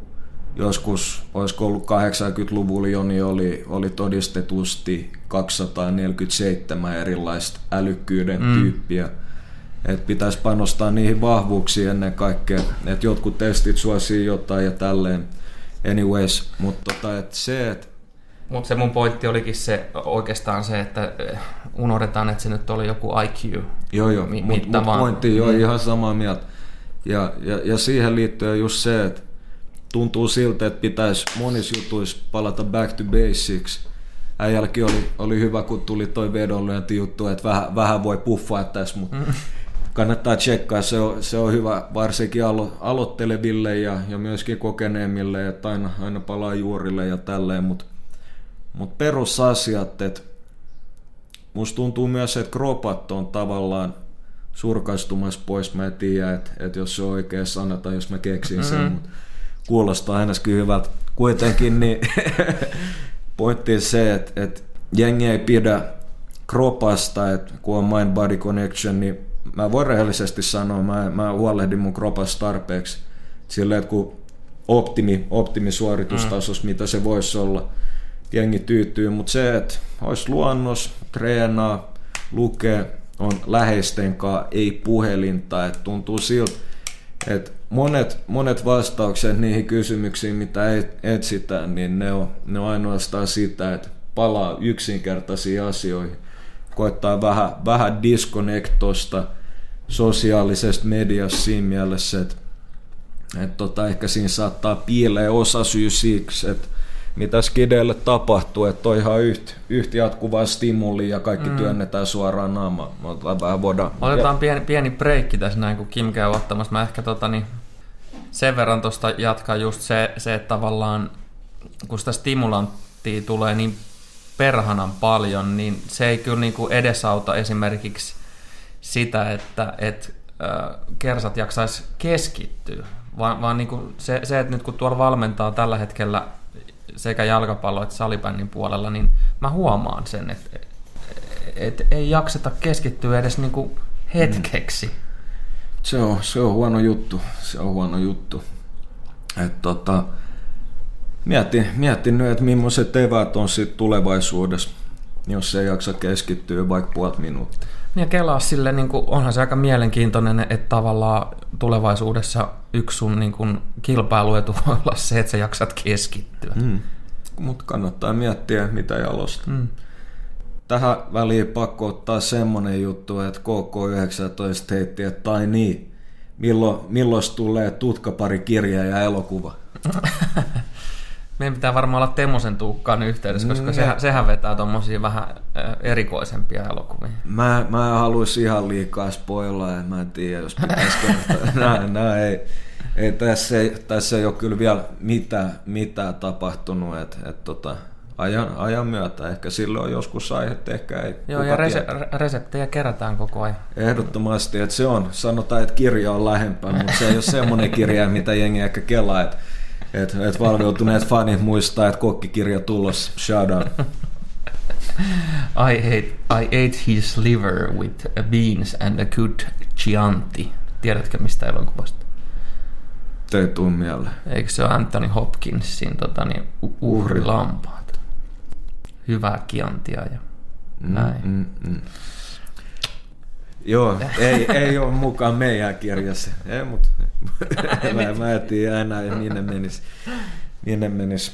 joskus, olisiko ollut 80-luvulla jo, niin oli, oli todistetusti 247 erilaista älykkyyden mm. tyyppiä. Et pitäisi panostaa niihin vahvuuksiin ennen kaikkea, että jotkut testit suosii jotain ja tälleen. Anyways, mutta tota, et se, että mutta se mun pointti olikin se oikeastaan se, että eh, unohdetaan, että se nyt oli joku IQ. Joo, joo, mi- mutta mut pointti on mm. ihan samaa mieltä. Ja, ja, ja siihen liittyy just se, että tuntuu siltä, että pitäisi monissa jutuissa palata back to basics. Äijälläkin oli, oli hyvä, kun tuli toi vedonlyönti juttu, että vähän, vähän voi puffaa tässä, mutta mm. kannattaa tsekkaa, se on, se on hyvä varsinkin alo, aloitteleville ja, ja myöskin kokeneemmille, että aina, aina palaa juurille ja tälleen, mutta mutta perusasiat, että musta tuntuu myös, että kropat on tavallaan surkaistumassa pois. Mä en tiedä, että, että jos se on oikea sana tai jos mä keksin sen, mm-hmm. mutta kuulostaa ainakin hyvältä. Kuitenkin niin pointti se, että, että jengi ei pidä kropasta, että kun on mind body connection, niin mä voin rehellisesti sanoa, mä, mä huolehdin mun kropasta tarpeeksi. Silleen, että kun optimi, optimisuoritustasos, mm. mitä se voisi olla, jengi tyytyy, mutta se, että olisi luonnos, treenaa, lukee, on läheisten kanssa, ei puhelinta, että tuntuu siltä, että monet, monet vastaukset niihin kysymyksiin, mitä etsitään, niin ne on, ne on ainoastaan sitä, että palaa yksinkertaisiin asioihin, koittaa vähän, vähän disconnectosta sosiaalisesta mediasta siinä mielessä, että, että tota, ehkä siinä saattaa piilee osa syy siksi, että mitä skideille tapahtuu, että on ihan yhtä, yhtä jatkuvaa stimuli ja kaikki mm. työnnetään suoraan naamaan. Otetaan vähän voidaan. Otetaan pieni, pieni breikki tässä näin, kun Kim käy ottamassa. Mä ehkä tota, niin, sen verran tuosta jatkaa just se, se, että tavallaan kun sitä stimulanttia tulee niin perhanan paljon, niin se ei kyllä niin kuin edesauta esimerkiksi sitä, että et, äh, kersat jaksaisi keskittyä, vaan, vaan niin kuin se, se, että nyt kun tuolla valmentaa tällä hetkellä sekä jalkapallo- että salibändin puolella, niin mä huomaan sen, että et ei jakseta keskittyä edes niinku hetkeksi. Se on, se on huono juttu, se on huono juttu. Et tota, mietin, mietin nyt, että millaiset eväät on sit tulevaisuudessa, jos ei jaksa keskittyä vaikka puolet minuuttia. Ja kelaa sille, niin kuin, onhan se aika mielenkiintoinen, että tavallaan tulevaisuudessa yksi sun niin kuin, kilpailuetu voi olla se, että sä jaksat keskittyä. Mm. Mutta kannattaa miettiä, mitä jalosta. Mm. Tähän väliin pakko ottaa semmonen juttu, että KK19 heitti, että tai niin, milloin, milloin tulee tutkapari kirja ja elokuva? Meidän pitää varmaan olla Temosen tuukkaan yhteydessä, koska mm, sehän, sehän vetää tuommoisia vähän erikoisempia elokuvia. Mä, mä en haluaisi ihan liikaa spoilaa, ja mä en tiedä, jos pitäisi nää, nää ei, ei, tässä, ei, tässä ei ole kyllä vielä mitään, mitään tapahtunut, että et, tota, ajan, ajan myötä. Ehkä silloin joskus aihetta, ehkä ei. Joo, ja rese- reseptejä kerätään koko ajan. Ehdottomasti, että se on. Sanotaan, että kirja on lähempää, mutta se ei ole semmoinen kirja, mitä jengi ehkä kelaa, että että et valveutuneet fanit muistaa, että kokkikirja tulos. Shout out. I ate, I ate his liver with beans and a good Chianti. Tiedätkö mistä elokuvasta? Ei tuu mieleen. Eikö se ole Anthony Hopkinsin tota, niin, uhrilampaat? Hyvää kiantia ja mm, näin. Mm, mm. Joo, ei, ei ole mukaan meidän kirjassa. Ei, mutta mä, mä en tiedä enää, minne menisi. Minne menisi.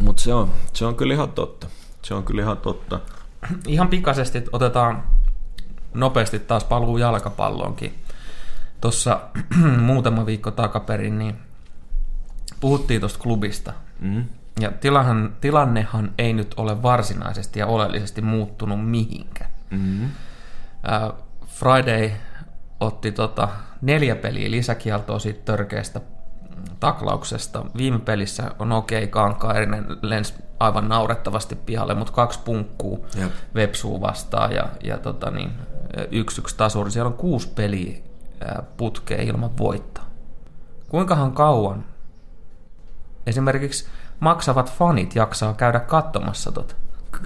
Mutta se on, se on kyllä ihan totta. Se on kyllä ihan totta. Ihan pikaisesti otetaan nopeasti taas paluu jalkapalloonkin. Tuossa muutama viikko takaperin niin puhuttiin tuosta klubista. Mm. Ja tilahan, tilannehan ei nyt ole varsinaisesti ja oleellisesti muuttunut mihinkään. Mm-hmm. Uh, Friday otti tota neljä peliä lisäkieltoa siitä törkeästä taklauksesta. Viime pelissä on okei, okay, Kankaerinen lens aivan naurettavasti pihalle, mutta kaksi punkkuu Jep. Vepsuu vastaan ja, ja tota niin, yksi yksi tasuri. Siellä on kuusi peliä putkea ilman voittaa. Kuinkahan kauan esimerkiksi maksavat fanit jaksaa käydä katsomassa tota?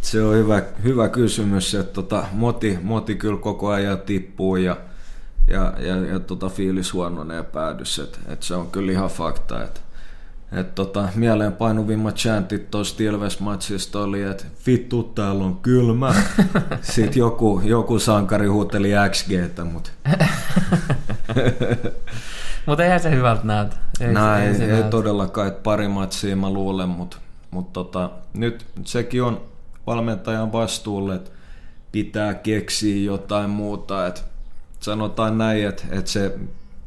Se on hyvä, hyvä kysymys, että tota, moti, moti kyllä koko ajan tippuu ja, ja, ja, ja tota, fiilis huononee päädys, että et se on kyllä ihan fakta, että et tota, mieleenpainuvimmat chantit tuosta Ilves-matsista oli, että vittu täällä on kylmä. Sitten joku, joku sankari huuteli XGtä, mutta... mutta eihän se hyvältä näytä. Ei, Näin, ei, ei, ei todellakaan, että pari matsia mä luulen, mutta mut tota, nyt sekin on valmentajan vastuulle, että pitää keksiä jotain muuta. Että sanotaan näin, että, että se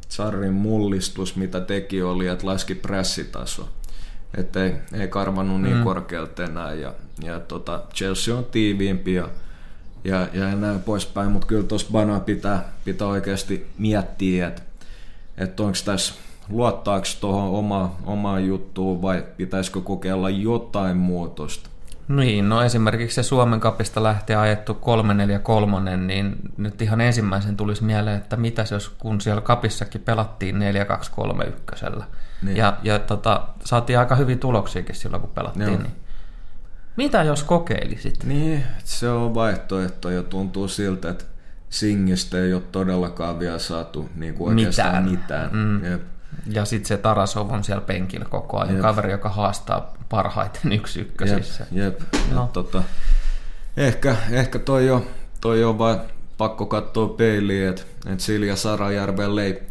Sarrin mullistus, mitä teki, oli, että laski pressitaso. Että ei, ei karvannut niin mm. korkealta enää. Ja, ja tota, Chelsea on tiiviimpi ja, ja, ja näin poispäin. Mutta kyllä tuossa Bana pitää, pitää oikeasti miettiä, että, että onko tässä luottaako tuohon oma, omaan juttuun vai pitäisikö kokeilla jotain muutosta. Niin, no esimerkiksi se Suomen kapista lähtee ajettu 343, niin nyt ihan ensimmäisen tulisi mieleen, että mitä jos kun siellä kapissakin pelattiin 4231. Niin. Ja, ja tota, saatiin aika hyviä tuloksiakin silloin, kun pelattiin. Joo. Niin. Mitä jos kokeilisit? Niin, se on vaihtoehto ja tuntuu siltä, että Singistä ei ole todellakaan vielä saatu niin kuin oikeastaan mitään. mitään. Mm. Jep. Ja sitten se Tarasov on siellä penkillä koko ajan, Jep. kaveri, joka haastaa parhaiten yksi ykkösissä. Jep, jep. No. tota, ehkä, ehkä toi, jo, toi on vain pakko katsoa peiliin, että et Silja Sarajärvelle ei,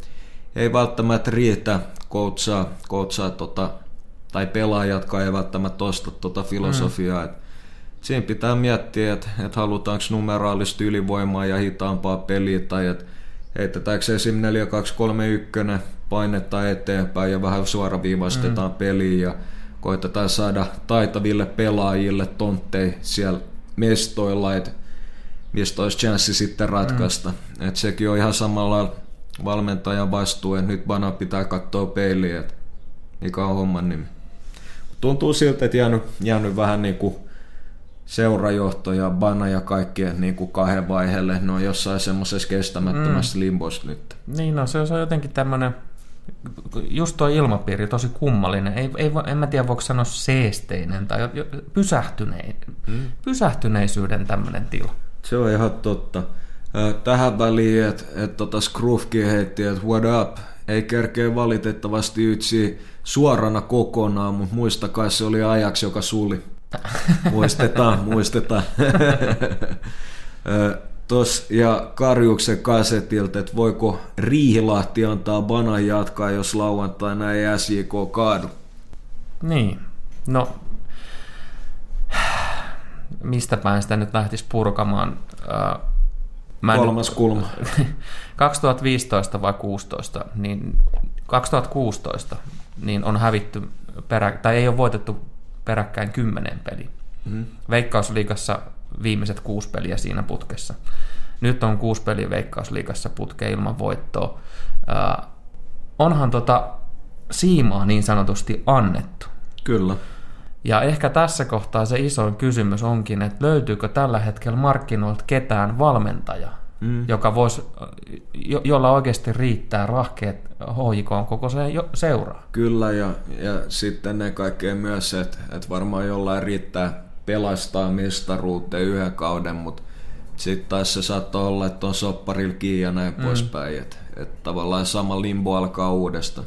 ei välttämättä riitä koutsaa, koutsaa tota, tai pelaajatkaan ei välttämättä osta tota filosofiaa. Mm. Et siinä pitää miettiä, että et halutaanko numeraalista ylivoimaa ja hitaampaa peliä tai että heitetäänkö esim. 4-2-3-1 painetta eteenpäin ja vähän suoraviivaistetaan mm. peliä ja koitetaan saada taitaville pelaajille tonttei siellä mestoilla, että mistä olisi chanssi sitten ratkaista. Mm. Et sekin on ihan samalla valmentajan vastuu, että nyt Bana pitää katsoa peiliä, että mikä on homman nimi. Tuntuu siltä, että jäänyt, jäänyt vähän niin kuin seurajohto ja Bana ja kaikkien niin kuin kahden vaiheelle. Ne on jossain semmoisessa kestämättömässä mm. limbossa nyt. Niin no, se on jotenkin tämmöinen just tuo ilmapiiri tosi kummallinen. Ei, ei, en mä tiedä, voiko sanoa seesteinen tai pysähtynei, mm. pysähtyneisyyden tämmöinen tila. Se on ihan totta. Tähän väliin, että et tota Scroofkin heitti, että what up, ei kerkeä valitettavasti yksi suorana kokonaan, mutta muistakaa se oli ajaksi, joka suli. Muistetaan, muistetaan. Tos, ja Karjuksen kasetilta, että voiko Riihilahti antaa banan jatkaa, jos lauantaina ei SJK kaadu. Niin, no mistä päin sitä nyt lähtisi purkamaan? Mä Kolmas nyt, kulma. 2015 vai 16, niin 2016 niin on hävitty perä, tai ei ole voitettu peräkkäin kymmenen peli. Mm-hmm. Veikkausliigassa viimeiset kuusi peliä siinä putkessa. Nyt on kuusi peliä Veikkausliigassa putke ilman voittoa. Äh, onhan tota siimaa niin sanotusti annettu. Kyllä. Ja ehkä tässä kohtaa se isoin kysymys onkin, että löytyykö tällä hetkellä markkinoilta ketään valmentajaa, mm. joka voisi, jo, jolla oikeasti riittää rahkeet HJK koko se seuraa. Kyllä, ja, ja sitten ne kaikkea myös, että, että varmaan jollain riittää pelastaa mestaruuteen yhden kauden, mutta Sitten taas se saattaa olla, että on sopparilla kiinni ja näin mm. poispäin. Että et tavallaan sama limbo alkaa uudestaan.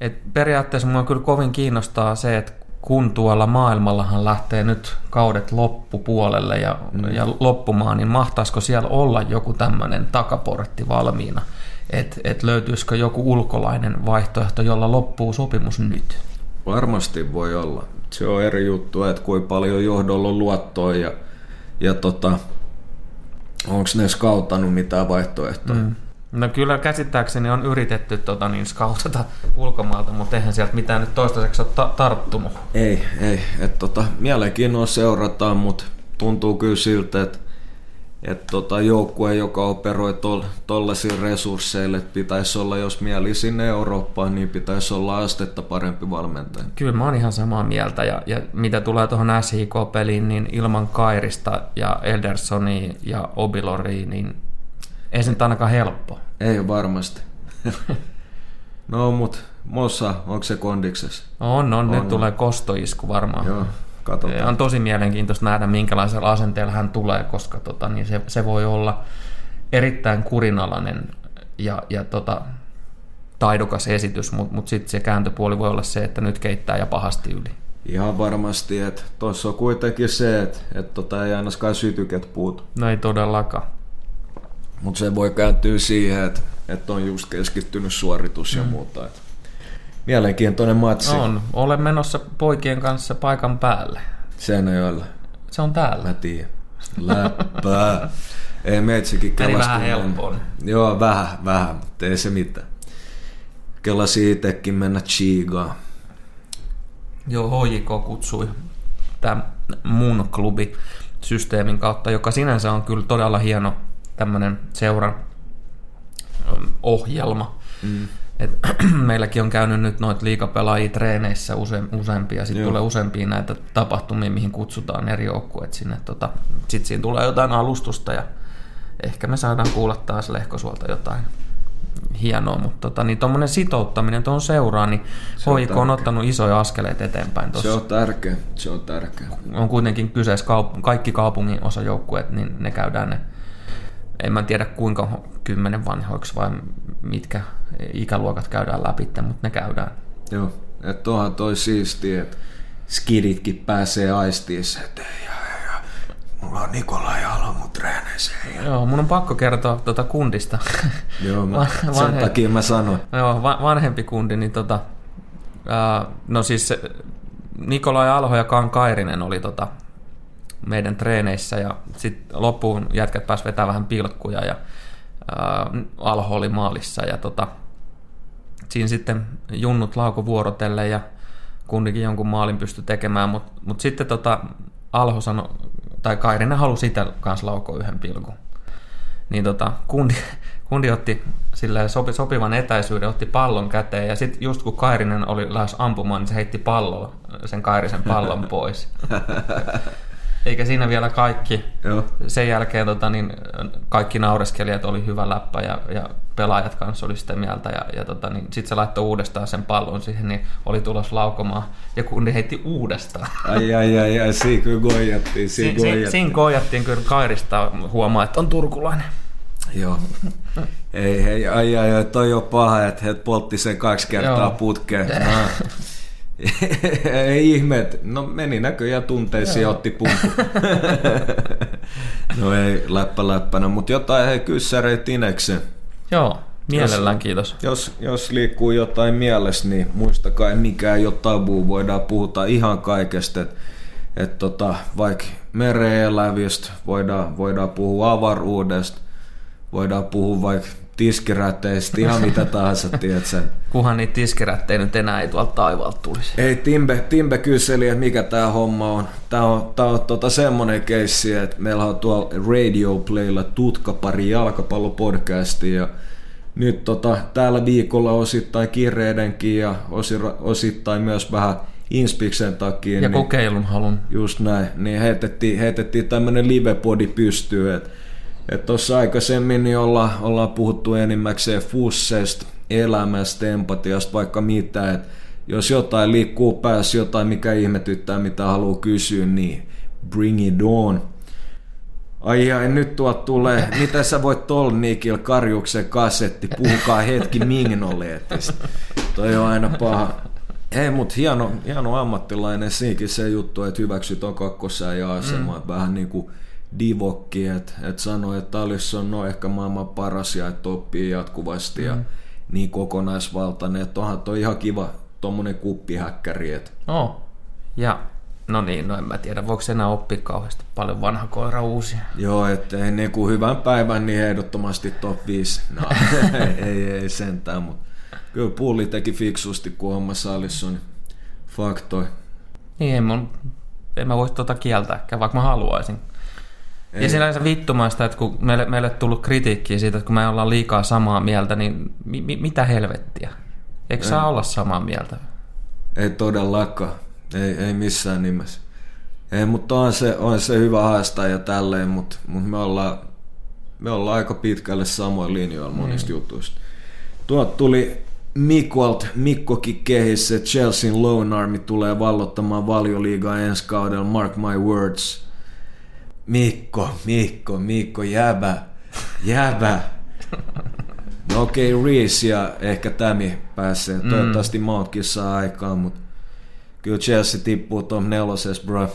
Et periaatteessa mua kyllä kovin kiinnostaa se, että kun tuolla maailmallahan lähtee nyt kaudet loppupuolelle ja, mm. ja loppumaan, niin mahtaisiko siellä olla joku tämmöinen takaportti valmiina? Että et löytyisikö joku ulkolainen vaihtoehto, jolla loppuu sopimus nyt? Varmasti voi olla. Se on eri juttu, että kuinka paljon johdolla on luottoa ja, ja tota, onko ne skauttanut mitään vaihtoehtoja. Mm. No kyllä käsittääkseni on yritetty tota, niin, skautata ulkomaalta, mutta eihän sieltä mitään nyt toistaiseksi ole ta- tarttunut. Ei, ei. Et, tota, mielenkiinnolla seurataan, mutta tuntuu kyllä siltä, että et, tota, joukkue, joka operoi tuollaisilla resursseilla, että pitäisi olla, jos mieli sinne Eurooppaan, niin pitäisi olla astetta parempi valmentaja. Kyllä mä oon ihan samaa mieltä, ja, ja mitä tulee tuohon SHK-peliin, niin ilman Kairista ja Eldersoni ja Obilori, niin ei se nyt ainakaan helppo. Ei varmasti. no mut Mossa, onko se kondiksessa? On, on, on. tulee kostoisku varmaan. Joo, katsotaan. On tosi mielenkiintoista nähdä, minkälaisella asenteella hän tulee, koska tota, niin se, se voi olla erittäin kurinalainen ja, ja tota, taidokas esitys, mutta mut sitten se kääntöpuoli voi olla se, että nyt keittää ja pahasti yli. Ihan varmasti, että tuossa on kuitenkin se, että et tota ei ainakaan sytyket puutu. No ei todellakaan. Mutta se voi kääntyä siihen, että, että on just keskittynyt suoritus ja mm. muuta. Että mielenkiintoinen matsi. On. Olen menossa poikien kanssa paikan päälle. Seinäjoella. Se on täällä. Mä tiedän. Läppää. ei meitsikin Meni vähän helppoon. Joo, vähän, vähän, mutta ei se mitään. Kellasi itsekin mennä Chigaan. Joo, HJK kutsui tämä mun klubi systeemin kautta, joka sinänsä on kyllä todella hieno tämmöinen seuran ohjelma. Mm. Et, meilläkin on käynyt nyt noita liikapelaajia treeneissä use, useampia, sitten tulee useampia näitä tapahtumia, mihin kutsutaan eri joukkueet sinne. Tota, sitten siinä tulee jotain alustusta ja ehkä me saadaan kuulla taas Lehkosuolta jotain hienoa, mutta tota, niin tuommoinen sitouttaminen tuohon seuraan, niin HIK on, on ottanut isoja askeleita eteenpäin tossa. Se on tärkeä, se on tärkeä. On kuitenkin kyseessä kaup- kaikki kaupungin osajoukkueet, niin ne käydään ne en mä tiedä kuinka kymmenen vanhoiksi vai mitkä ikäluokat käydään läpi, mutta ne käydään. Joo, että onhan toi siistiä, että skiditkin pääsee aistiissa, että ja, ja, mulla on treeneissä. Ja... Joo, mun on pakko kertoa tuota kundista. Joo, mä, sen vanhe... takia mä sanoin. Joo, vanhempi kundi, niin tota, ää, no siis Nikolai Alho ja Kan Kairinen oli tota, meidän treeneissä ja sitten loppuun jätkät pääs vetää vähän pilkkuja ja ää, Alho oli maalissa ja tota, siinä sitten junnut lauko vuorotelle ja kunnikin jonkun maalin pysty tekemään, mutta mut sitten tota, Alho sanoi, tai Kairinen halusi itse kanssa laukoa yhden pilkun. Niin tota, kundi, kundi otti sopi, sopivan etäisyyden, otti pallon käteen ja sitten just kun Kairinen oli lähes ampumaan, niin se heitti palloa, sen Kairisen pallon pois. Eikä siinä vielä kaikki. Joo. Sen jälkeen tota, niin, kaikki naureskelijat oli hyvä läppä ja, ja pelaajat kanssa oli sitä mieltä. Ja, ja tota, niin, sitten se laittoi uudestaan sen pallon siihen, niin oli tulos laukomaan. Ja kun ne heitti uudestaan. Ai ai ai, ai siinä kyllä gojattiin. Siinä, si, gojattiin. siinä gojattiin kyllä Kairista huomaa, että on turkulainen. Joo. Ei, hei, ai ai ai, toi on paha, että he poltti sen kaksi kertaa Joo. putkeen. Ei ihme, no meni näköjään tunteisiin ja otti pumpu. no ei läppä läppänä, mutta jotain hei kyssäreitä ineksen. Joo, mielellään jos, kiitos. Jos, jos liikkuu jotain mielessä, niin muistakaa, mikä ei ole tabu, voidaan puhuta ihan kaikesta. Että et tota, vaikka mereelävistä, voidaan, voidaan puhua avaruudesta, voidaan puhua vaikka tiskirätteistä, ihan mitä tahansa, tiedätkö? Kunhan niitä tiskirättejä nyt enää ei tuolta taivaalta tulisi. Ei, Timbe, Timbe kyseli, että mikä tämä homma on. Tämä on, tää on tota semmoinen keissi, että meillä on tuolla Radio Playlla tutkapari jalkapallopodcasti ja nyt tota, täällä viikolla osittain kirjeidenkin ja osittain myös vähän Inspiksen takia. Ja niin, kokeilun halun. Just näin, niin heitettiin, heitettiin tämmöinen livepodi pystyyn, että Tuossa aikaisemmin niin olla, ollaan puhuttu enimmäkseen fussesta, elämästä, empatiasta, vaikka mitä. Et jos jotain liikkuu päässä, jotain mikä ihmetyttää, mitä haluaa kysyä, niin bring it on. Ai ai, nyt tuot tulee. Mitä sä voit tol Nikil Karjuksen kassetti? Puhukaa hetki Mignoletista. Toi on aina paha. Ei, mut hieno, hieno ammattilainen siinkin se juttu, että hyväksyt on kakkosään ja asema. Mm. Vähän niin kuin divokki, että et sanoi, että Alisson on ehkä maailman paras ja että oppii jatkuvasti mm. ja niin kokonaisvaltainen, että onhan toi ihan kiva tommonen kuppihäkkäri. Että... Oh. Ja No niin, no en mä tiedä, voiko enää oppia kauheasti paljon vanha koira uusia. Joo, että niin kuin hyvän päivän, niin ehdottomasti top 5. No, ei, ei sentään, mutta kyllä Pulli teki fiksusti, kun hommassa Alisson faktoi. Niin, en, mun, en mä voisi tuota kieltääkään, vaikka mä haluaisin. Ei. Ja sinänsä vittumaista, että kun meille, meille tullut kritiikkiä siitä, että kun me ollaan liikaa samaa mieltä, niin mi, mi, mitä helvettiä? Eikö saa olla samaa mieltä? Ei todellakaan. Ei, ei missään nimessä. Ei, mutta on se, on se hyvä haastaa ja tälleen, mutta, mutta me, ollaan, me ollaan aika pitkälle samoin linjoilla monista mm. jutuista. Tuot tuli Mikolt, Mikkokin kehissä, Chelsean Lone Army tulee vallottamaan valioliigaa ensi kaudella, mark my words. Mikko, Mikko, Mikko, jäbä, jäbä. No okei, okay, Reese ja ehkä Tämi pääsee. Mm. Toivottavasti Mountkin saa aikaan, mutta Kyllä Chelsea tippuu tuon neloses, bro.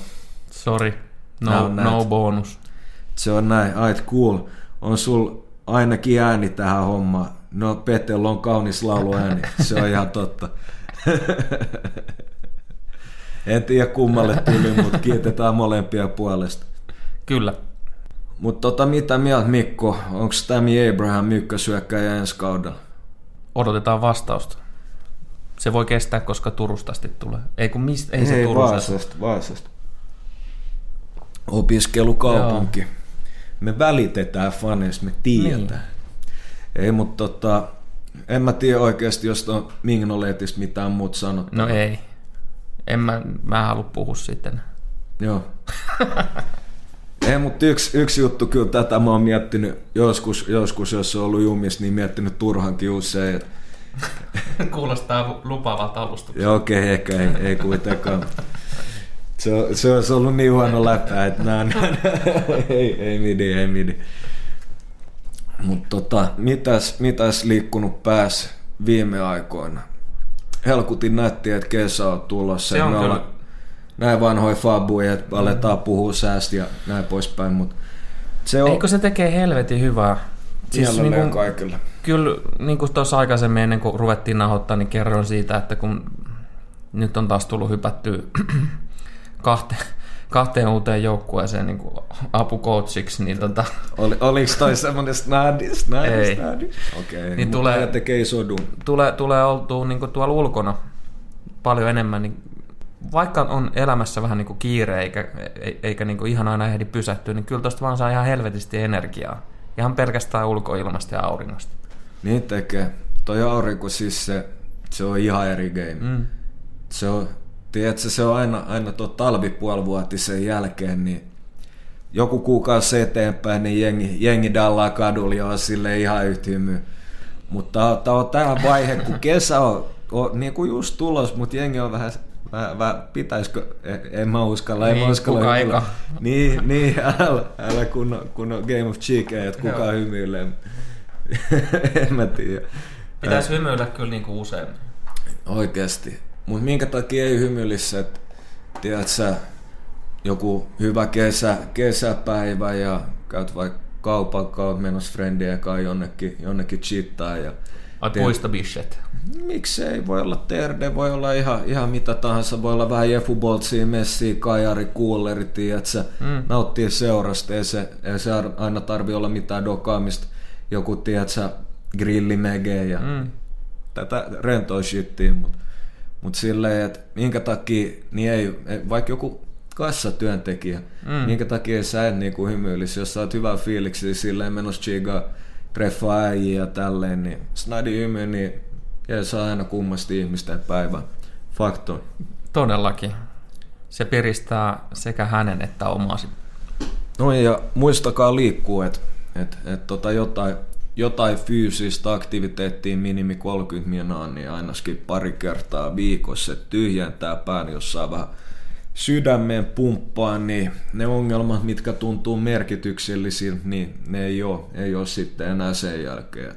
Sorry. No, no bonus. Se on näin. Ait cool. On sul ainakin ääni tähän hommaan. No, Petel on kaunis lauluääni. Se on ihan totta. en tiedä kummalle tuli, mutta kiitetään molempia puolesta. Kyllä. Mutta tota, mitä mieltä Mikko? Onko Tammy Abraham mykkäsyökkäjä ensi kaudella? Odotetaan vastausta. Se voi kestää, koska Turusta asti tulee. Ei, kun mistä, ei, ei se Turusta. Vaasasta, Vaasasta. Opiskelukaupunki. Joo. Me välitetään faneista, me tiedetään. Niin. Ei, mutta tota, en mä tiedä oikeasti, jos on Mignoletista mitään muuta sanottavaa. No ei. En mä, mä halua puhua sitten. Joo. ei, mutta yksi, yksi juttu kyllä tätä mä oon miettinyt joskus, joskus jos on ollut jumissa, niin miettinyt turhankin usein, että Kuulostaa lupaavalta alustukselta. Joo, okei, okay, ehkä ei, ei kuitenkaan. Se se on ollut niin huono läppä, että nää, nää, ei, ei midi, ei midi. Mutta tota, mitäs, mitäs liikkunut pääs viime aikoina? Helkutin nätti, että kesä on tulossa. Se on me kyllä. Näin vanhoja fabuja, että aletaan mm. puhua säästä ja näin poispäin. Mut se on... Eikö se tekee helvetin hyvää? Siis niin kuin, kaikille kyllä niin kuin tuossa aikaisemmin ennen kuin ruvettiin nahoittaa, niin kerron siitä, että kun nyt on taas tullut hypättyä kahteen, kahteen uuteen joukkueeseen niin kuin apukoutsiksi, niin tota... Oli, oliko toi semmoinen snadi, snadi, Ei. snadi? Okei, okay, niin tulee, tekee sodun. Tulee, tulee oltua niin kuin tuolla ulkona paljon enemmän, niin vaikka on elämässä vähän niin kuin kiire eikä, eikä niin kuin ihan aina ehdi pysähtyä, niin kyllä tuosta vaan saa ihan helvetisti energiaa. Ihan pelkästään ulkoilmasta ja auringosta. Niin tekee. Toi aurinko siis se, se on ihan eri game. Mm. Se on, tiedätkö, se on aina, aina tuo talvipuolivuotisen jälkeen, niin joku kuukausi eteenpäin, niin jengi, jengi dallaa kadulla ja on sille ihan yhtymy. Mutta tämä on tämä vaihe, kun kesä on, on niin kuin just tulos, mutta jengi on vähän Mä, mä, pitäisikö, en mä uskalla, en niin, mä uskalla. Kuka eikä. Niin, niin älä, älä kun, on, kun on Game of Cheek, että kuka hymyilee. en mä tiedä. Pitäisi hymyillä kyllä niin kuin usein. Oikeasti. Mutta minkä takia ei hymyilisi, että tiedät sä, joku hyvä kesä, kesäpäivä ja käyt vaikka kaupan kautta menossa friendien kanssa jonnekin, jonnekin chittaa. Ja Ai puista bishet. Miksei, voi olla terde, voi olla ihan, ihan mitä tahansa, voi olla vähän jefuboltsia, messiä, kajari, kuuleri, tiedätkö, mm. nauttii seurasta, ei se, ei se aina tarvi olla mitään dokaamista joku, tiedätkö, grillimege ja mm. tätä rentoa shittiin, mutta mut silleen, että minkä takia, niin ei, vaikka joku kassatyöntekijä, mm. minkä takia sä et niinku hymyilisi, jos sä oot hyvä fiiliksi, silleen menossa chigaa, treffa äijiä ja tälleen, niin snadi hymy, niin ei saa aina kummasti ihmisten päivän. Fakto. Todellakin. Se piristää sekä hänen että omasi. No ja muistakaa liikkua, että et, et tota jotain, jotain fyysistä aktiviteettia minimi 30 minaa, niin ainakin pari kertaa viikossa, että tyhjentää pään, jos saa vähän sydämeen pumppaa, niin ne ongelmat, mitkä tuntuu merkityksellisiltä, niin ne ei ole, ei ole sitten enää sen jälkeen.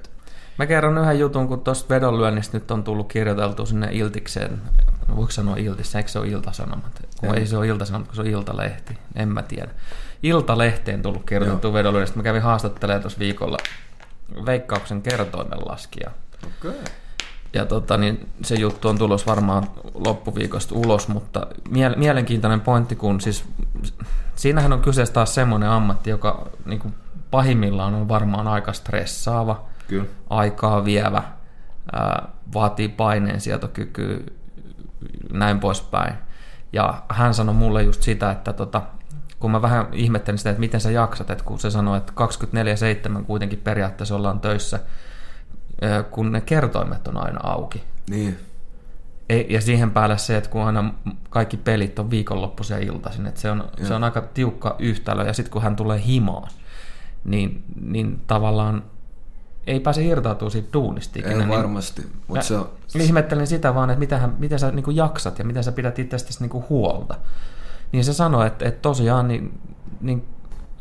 Mä kerron yhden jutun, kun tuosta vedonlyönnistä nyt on tullut kirjoiteltu sinne Iltikseen. Voiko sanoa Iltissä, eikö se ole Iltasanomat? Kun ei se ole Iltasanomat, kun se on Iltalehti. En mä tiedä. Iltalehteen tullut kirjoiteltu vedonlyönnistä. Mä kävin haastattelemaan tuossa viikolla veikkauksen kertoimen laskija. Okay. Ja tota, niin se juttu on tulos varmaan loppuviikosta ulos, mutta mie- mielenkiintoinen pointti, kun siis siinähän on kyseessä taas semmoinen ammatti, joka niin kuin pahimmillaan on varmaan aika stressaava, Kyllä. aikaa vievä, ää, vaatii paineensietokykyä, näin poispäin. Ja hän sanoi mulle just sitä, että tota, kun mä vähän ihmettelin sitä, että miten sä jaksat, että kun se sanoi, että 24-7 kuitenkin periaatteessa ollaan töissä, kun ne kertoimet on aina auki. Niin. Ja siihen päälle se, että kun aina kaikki pelit on viikonloppuisia iltaisin, että se on, se on aika tiukka yhtälö. Ja sitten kun hän tulee himaan, niin, niin tavallaan ei pääse irtautumaan siitä duunista ikinä. Ei niin varmasti. Mutta se on... Ihmettelin sitä vaan, että miten, miten sä niin jaksat ja miten sä pidät itsestäsi niin huolta. Niin se sanoi, että, että tosiaan niin, niin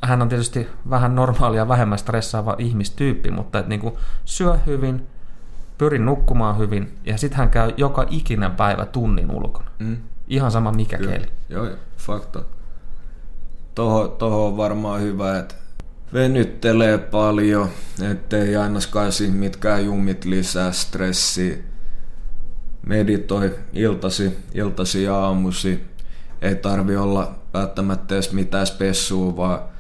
hän on tietysti vähän normaalia, vähemmän stressaava ihmistyyppi, mutta että niin kuin syö hyvin, pyrin nukkumaan hyvin ja sitten hän käy joka ikinen päivä tunnin ulkona. Mm. Ihan sama mikä Kyllä. keli. Joo, fakta. Toho, toho on varmaan hyvä, että venyttelee paljon, ettei ainakaan mitkään jumit lisää stressiä. Meditoi iltasi, iltasi ja aamusi. Ei tarvi olla välttämättä edes mitään spessua, vaan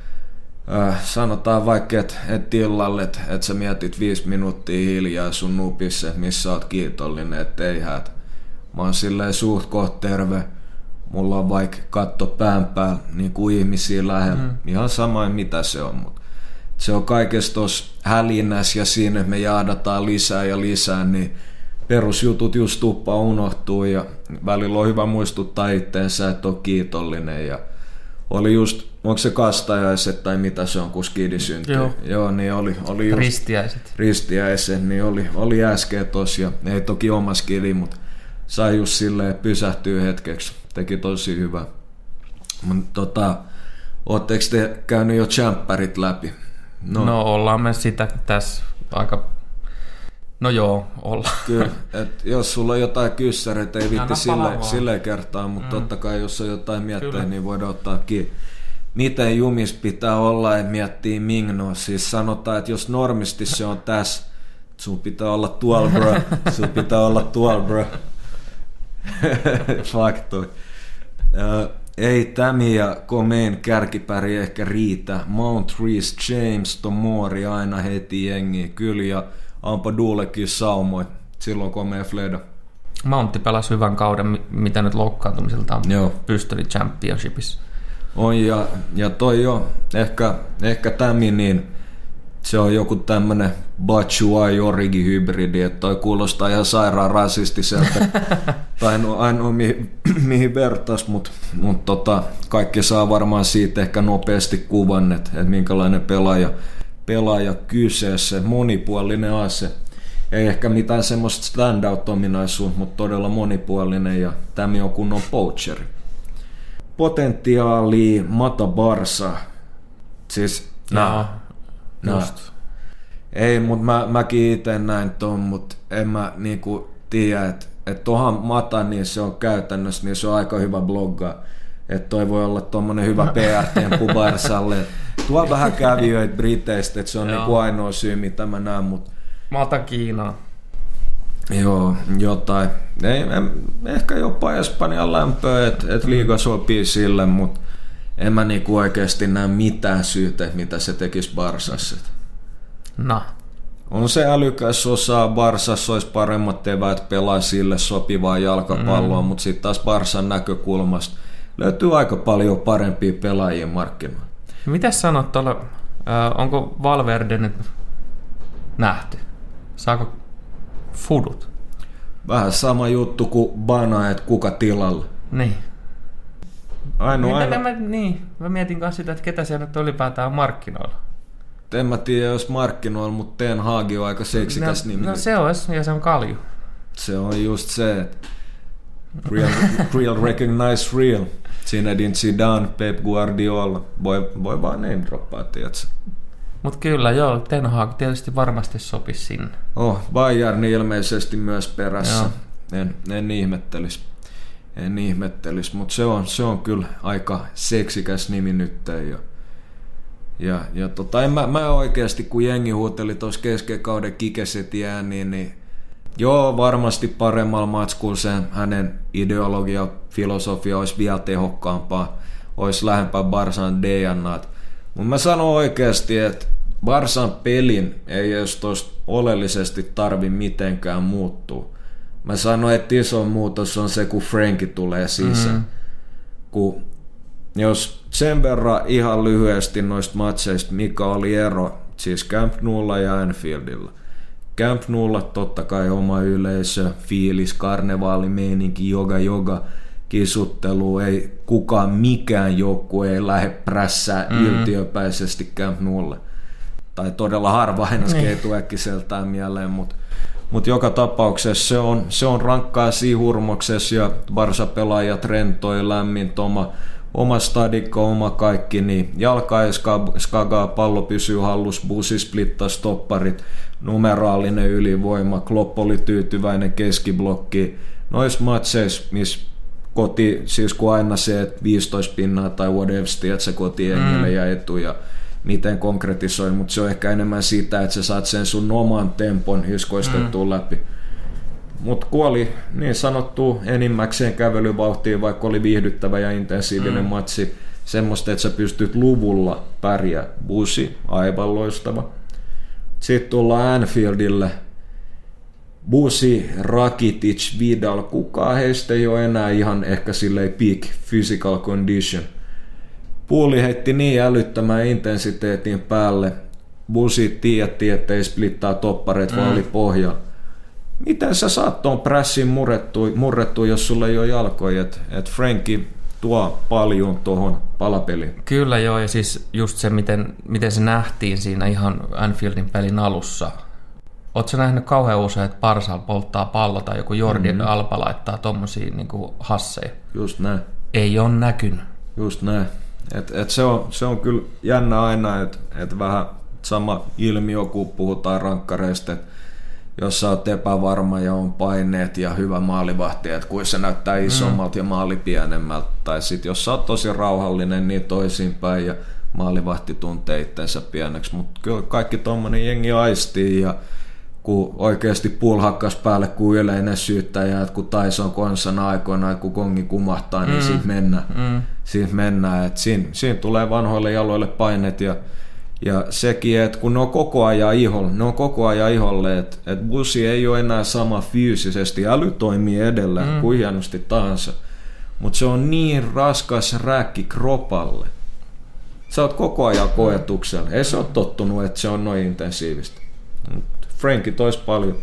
äh, sanotaan vaikka, että et tilalle, että et sä mietit viisi minuuttia hiljaa sun nupissa, missä oot kiitollinen, ettei häät. Mä oon silleen suht koht terve. Mulla on vaikka katto pään päällä niin kuin ihmisiä lähellä. Mm. Ihan sama mitä se on, mutta se on kaikessa tuossa hälinässä ja siinä, että me jaadataan lisää ja lisää, niin perusjutut just tuppaa unohtuu ja välillä on hyvä muistuttaa itteensä, että on kiitollinen ja oli just, onko se kastajaiset tai mitä se on, kun skidi syntyy. Joo. Joo, niin oli, oli just, ristiäiset. Ristiäiset, niin oli, oli äsken tossa ja ei toki oma skidi, mutta sai just silleen pysähtyä hetkeksi. Teki tosi hyvä. Mutta tota, ootteko te käynyt jo champerit läpi? No, no ollaan me sitä tässä aika No joo, olla. Kyllä, et jos sulla on jotain kyssäreitä, ei vitti sille, sille kertaa, mutta mm. totta kai jos on jotain miettiä, niin voidaan ottaa kiinni. Miten jumis pitää olla, että miettii Mingno. Siis sanotaan, että jos normisti se on tässä, sun pitää olla tuolla bro, sun pitää olla tuolla bro. Faktoi. Ei Tämi ja Komeen kärkipäri ehkä riitä. Mount Reese James, Tomori aina heti jengi. Kyllä ja Ampa Duulekin saumoi silloin komea Fleda. Mountti pelasi hyvän kauden, mitä nyt loukkaantumisilta on Joo. pystynyt championshipissa. On ja, ja toi jo, ehkä, ehkä Tämi, niin se on joku tämmönen Bachuai Origi hybridi, että toi kuulostaa ihan sairaan rasistiselta. tai no ainoa mihin, mihin vertais, mutta mut tota, kaikki saa varmaan siitä ehkä nopeasti kuvan, että, että minkälainen pelaaja pelaaja kyseessä, monipuolinen ase. Ei ehkä mitään semmoista standout-ominaisuutta, mutta todella monipuolinen ja tämä on kunnon poacheri. Potentiaali Mata Barsa. Siis, no, no. Just. Ei, mutta mä, mäkin itse näin ton, mutta en mä niinku tiedä, että et tuohan Mata, niin se on käytännössä, niin se on aika hyvä blogga. Että toi voi olla tuommoinen hyvä PR-temppu Barsalle. Tuo vähän kävijöitä Briteistä, että se on niinku ainoa syy, mitä mä näen. Mut... Mä otan Kiinaa. Joo, jotain. Ei, en, ehkä jopa Espanjan lämpöä, että et liiga sopii sille, mutta en mä niinku oikeasti näe mitään syytä, mitä se tekisi Barsassa. No. On se älykäs osa, Barsassa olisi paremmat eväät pelaa sille sopivaa jalkapalloa, mm. mutta sitten taas Barsan näkökulmasta löytyy aika paljon parempia pelaajia markkinoilla. Mitä sanot tuolla, onko Valverde nyt nähty? Saako fudut? Vähän sama juttu kuin Bana, että kuka tilalla. Niin. Ainoa, aino... Mä, niin, mä mietin myös sitä, että ketä siellä nyt ylipäätään on markkinoilla. En mä tiedä, jos markkinoilla, mutta Ten Hagi on aika seksikäs no, nimi. No se olisi, ja se on kalju. Se on just se, että real, real recognize real. Zinedine Zidane, Pep Guardiola, voi, voi vaan name droppaa, tiedätkö? Mutta kyllä, joo, Ten Hag tietysti varmasti sopisi sinne. Oh, Bayern ilmeisesti myös perässä. En, en ihmettelisi. En ihmettelisi, mutta se on, se on kyllä aika seksikäs nimi nyt. Ja, ja, ja tota, en mä, mä oikeasti, kun jengi huuteli tuossa kesken kauden kikeset ääniin, niin joo, varmasti paremmalla matskulla se hänen ideologia, filosofia olisi vielä tehokkaampaa, olisi lähempää Barsan DNAt. Mutta mä sanon oikeasti, että Barsan pelin ei edes tuosta oleellisesti tarvi mitenkään muuttua. Mä sanoin, että iso muutos on se, kun Franki tulee sisään. Mm. Kun jos sen verran ihan lyhyesti noista matseista, mikä oli ero, siis Camp Nulla ja Anfieldilla. Camp Nulla totta kai oma yleisö, fiilis, karnevaalimeininki, joga joga, kisuttelu, ei kukaan mikään joku ei lähde prässää mm. yltiöpäisesti Camp Nulla. Tai todella harva aina niin. äkkiseltään mieleen, mutta mutta joka tapauksessa se on, se on rankkaa siihurmoksessa ja Barsa-pelaajat rentoi lämmin toma oma stadikko, oma kaikki, niin jalka ei skagaa, pallo pysyy hallus, busi splittaa stopparit, numeraalinen ylivoima, Klopp oli tyytyväinen keskiblokki. Nois matseissa, missä koti, siis kun aina se, että 15 pinnaa tai whatever, että se koti mm. ja etu ja miten konkretisoi, mutta se on ehkä enemmän sitä, että sä saat sen sun oman tempon hiskoistettua mm. läpi. Mutta kuoli niin sanottu enimmäkseen kävelyvauhtiin, vaikka oli viihdyttävä ja intensiivinen mm. matsi. Semmoista, että sä pystyt luvulla pärjää. Busi, aivan loistava. Sitten tullaan Anfieldille. Busi, Rakitic, Vidal, kukaan heistä ei ole enää ihan ehkä silleen peak physical condition – Puuli heitti niin älyttömän intensiteetin päälle. Busi tiedätti, ettei splittaa toppareet, mm. vaan oli pohja. Miten sä saat tuon pressin murrettu, murrettu, jos sulla ei ole jalkoja? Että et Franki tuo paljon tuohon palapeliin. Kyllä joo, ja siis just se, miten, miten se nähtiin siinä ihan Anfieldin pelin alussa. Oletko nähnyt kauhean usein, että Parsal polttaa pallo tai joku Jordi mm-hmm. Alpa laittaa tommosia niin hasseja? Just näin. Ei ole näkynyt. Just näin. Et, et se, on, se on kyllä jännä aina, että et vähän sama ilmiö, kun puhutaan rankkareista, että jos sä oot epävarma ja on paineet ja hyvä maalivahti, että kuin se näyttää mm. isommalta mm. ja maali pienemmältä. Tai sitten jos sä oot tosi rauhallinen, niin toisinpäin ja maalivahti tuntee itsensä pieneksi. Mutta kyllä kaikki tuommoinen jengi aistii ja kun oikeasti puol hakkas päälle kuin yleinen syyttäjä, että kun Tyson konsana aikoina, että kun kongi kumahtaa, niin mm. siitä mennään. Mm. Siitä mennään. Että siinä, siinä, tulee vanhoille jaloille painet ja, ja sekin, että kun ne on koko ajan iholle, ne on koko ajan iholle, että, että bussi ei ole enää sama fyysisesti, äly toimii edelleen mm. kuin hienosti tahansa, mutta se on niin raskas räkki kropalle. Sä oot koko ajan koetuksella. Ei se ole tottunut, että se on noin intensiivistä. Franki tois paljon.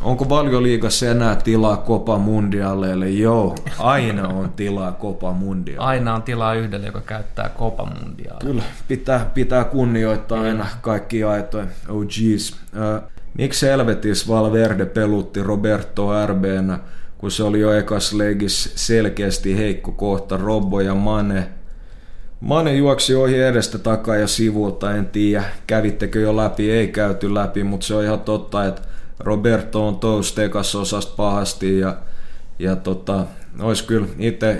Onko valioliigassa enää tilaa Copa Mundialeille? Joo, aina on tilaa Copa Mundialeille. Aina on tilaa yhdelle, joka käyttää Copa Mundialeille. Kyllä, pitää, pitää kunnioittaa mm. aina kaikki aitoja. Oh jeez. Uh, miksi helvetis Valverde pelutti Roberto RBnä, kun se oli jo ekas legis selkeästi heikko kohta, Robbo ja Mane – Mane juoksi ohi edestä takaa ja sivulta, en tiedä kävittekö jo läpi, ei käyty läpi, mutta se on ihan totta, että Roberto on tous tekas osasta pahasti ja, ja tota, ois kyllä,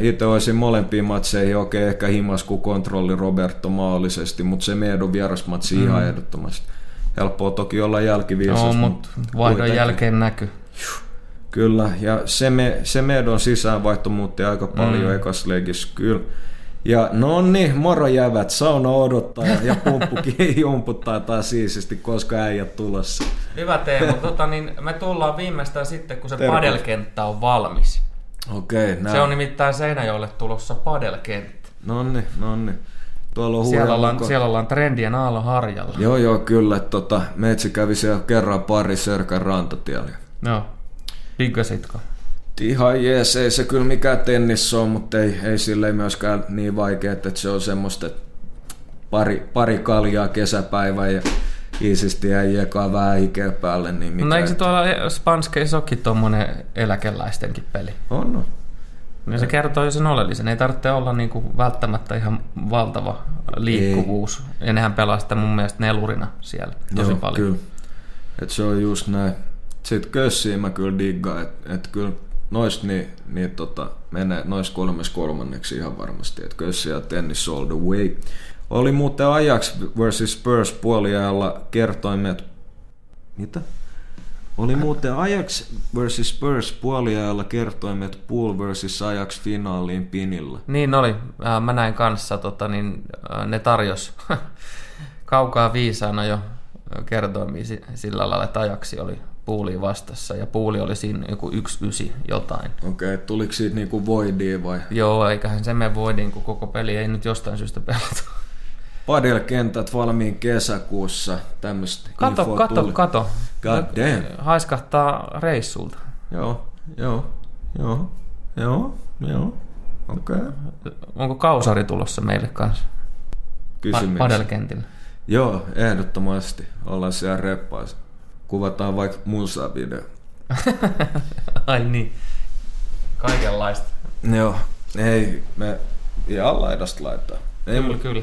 itse olisin molempiin matseihin okei, ehkä himas kuin kontrolli Roberto maallisesti, mutta se meidän vierasmatsi mm. ihan ehdottomasti. Helppoa toki olla jälkiviisas. No, mutta vaihdon jälkeen näkyy. Kyllä, ja se, me, se meidän sisäänvaihto muutti aika paljon mm. ekas. Kyllä, ja no niin, moro jävät, sauna odottaa ja pumppukin jumputtaa taas siististi, koska äijät tulossa. Hyvä Teemu, tota, niin me tullaan viimeistään sitten, kun se Terve. padelkenttä on valmis. Okei, okay, Se on nimittäin Seinäjoelle tulossa padelkenttä. No niin, no niin. Tuolla on siellä, ollaan, siellä ollaan trendien aallon harjalla. Joo, joo, kyllä. Tota, Metsi kävi siellä kerran pari Sörkän rantatiellä. Joo. Diggasitko? Ihan jees, ei se kyllä mikään tennis on, mutta ei, ei sille myöskään niin vaikea, että se on semmoista, pari, pari kaljaa kesäpäivä ja iisisti ja jekaa vähän hikeä päälle. Niin mikä no eikö se tuolla Spanskeissa olekin tuommoinen eläkeläistenkin peli? On, no. Niin se kertoo jo sen oleellisen. Ei tarvitse olla niin kuin välttämättä ihan valtava liikkuvuus. Ei. Ja nehän pelaa sitä mun mielestä nelurina siellä tosi Joo, paljon. Kyllä. Et se on just näin. Sitten kössiä mä kyllä diggaan, että et kyllä noista niin, niin tota, menee noista kolmes kolmanneksi ihan varmasti. Että kössi ja tennis all the way. Oli muuten Ajax versus Spurs puoliajalla kertoimet... Mitä? Oli muuten Ajax versus Spurs puoliajalla kertoimet Pool versus Ajax finaaliin pinilla. Niin oli. Äh, mä näin kanssa, tota, niin, äh, ne tarjos kaukaa viisaana jo kertoimia sillä lailla, että Ajaksi oli puuliin vastassa ja puuli oli siinä joku yksi ysi jotain. Okei, okay, tuliko siitä niinku voidiin vai? Joo, eiköhän se mene voidiin, kun koko peli ei nyt jostain syystä pelata. Padel-kentät valmiin kesäkuussa, tämmöistä Kato, kato, tuli. kato. God damn. Haiskahtaa reissulta. Joo, joo, joo, joo, joo. Okei. Okay. Onko kausari tulossa meille kanssa? Kysymys. Padelkentillä. Joo, ehdottomasti. Ollaan siellä reppaissa. Kuvataan vaikka musa-video. Ai niin. Kaikenlaista. Joo, ei, me ihan laidasta laittaa. Ei, kyllä, kyllä.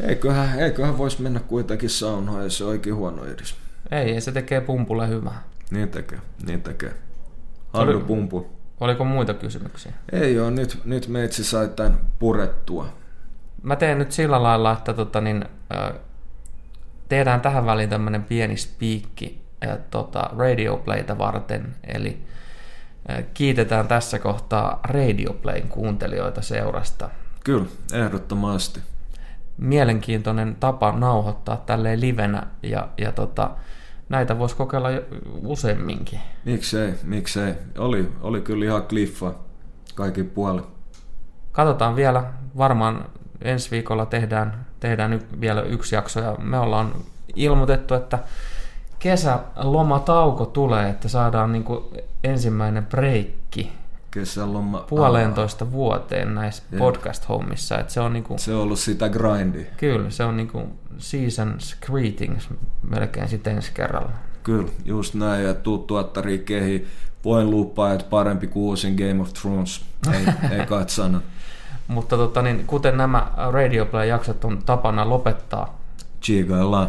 Eiköhän, eiköhän voisi mennä kuitenkin saunaan, ei se oikein huono edes. Ei, se tekee pumpulle hyvää. Niin tekee, niin tekee. Hannu Oli, pumpu. Oliko muita kysymyksiä? Ei ole, nyt, nyt meitsi sai tämän purettua. Mä teen nyt sillä lailla, että tota, niin, äh, tehdään tähän väliin tämmöinen pieni spiikki tota, Radioplayta varten, eli kiitetään tässä kohtaa Radioplayn kuuntelijoita seurasta. Kyllä, ehdottomasti mielenkiintoinen tapa nauhoittaa tälleen livenä ja, ja tota, näitä voisi kokeilla useamminkin. Miksei, miksei. Oli, oli kyllä ihan kliffa kaikki puoli. Katsotaan vielä, varmaan ensi viikolla tehdään, tehdään vielä yksi jakso ja me ollaan ilmoitettu, että kesälomatauko tulee, että saadaan niin ensimmäinen breikki kesäloma... Puolentoista vuoteen näissä podcast-hommissa. Että se, on niinku, se on ollut sitä grindia. Kyllä, se on niinku seasons greetings melkein sitten ensi kerralla. Kyllä, just näin. Ja tuu tuottari kehi. Voin lupaa, että parempi kuin uusin Game of Thrones. Ei, ei katsana. Mutta tota, niin, kuten nämä Radio Play-jaksot on tapana lopettaa. Chigaillaan.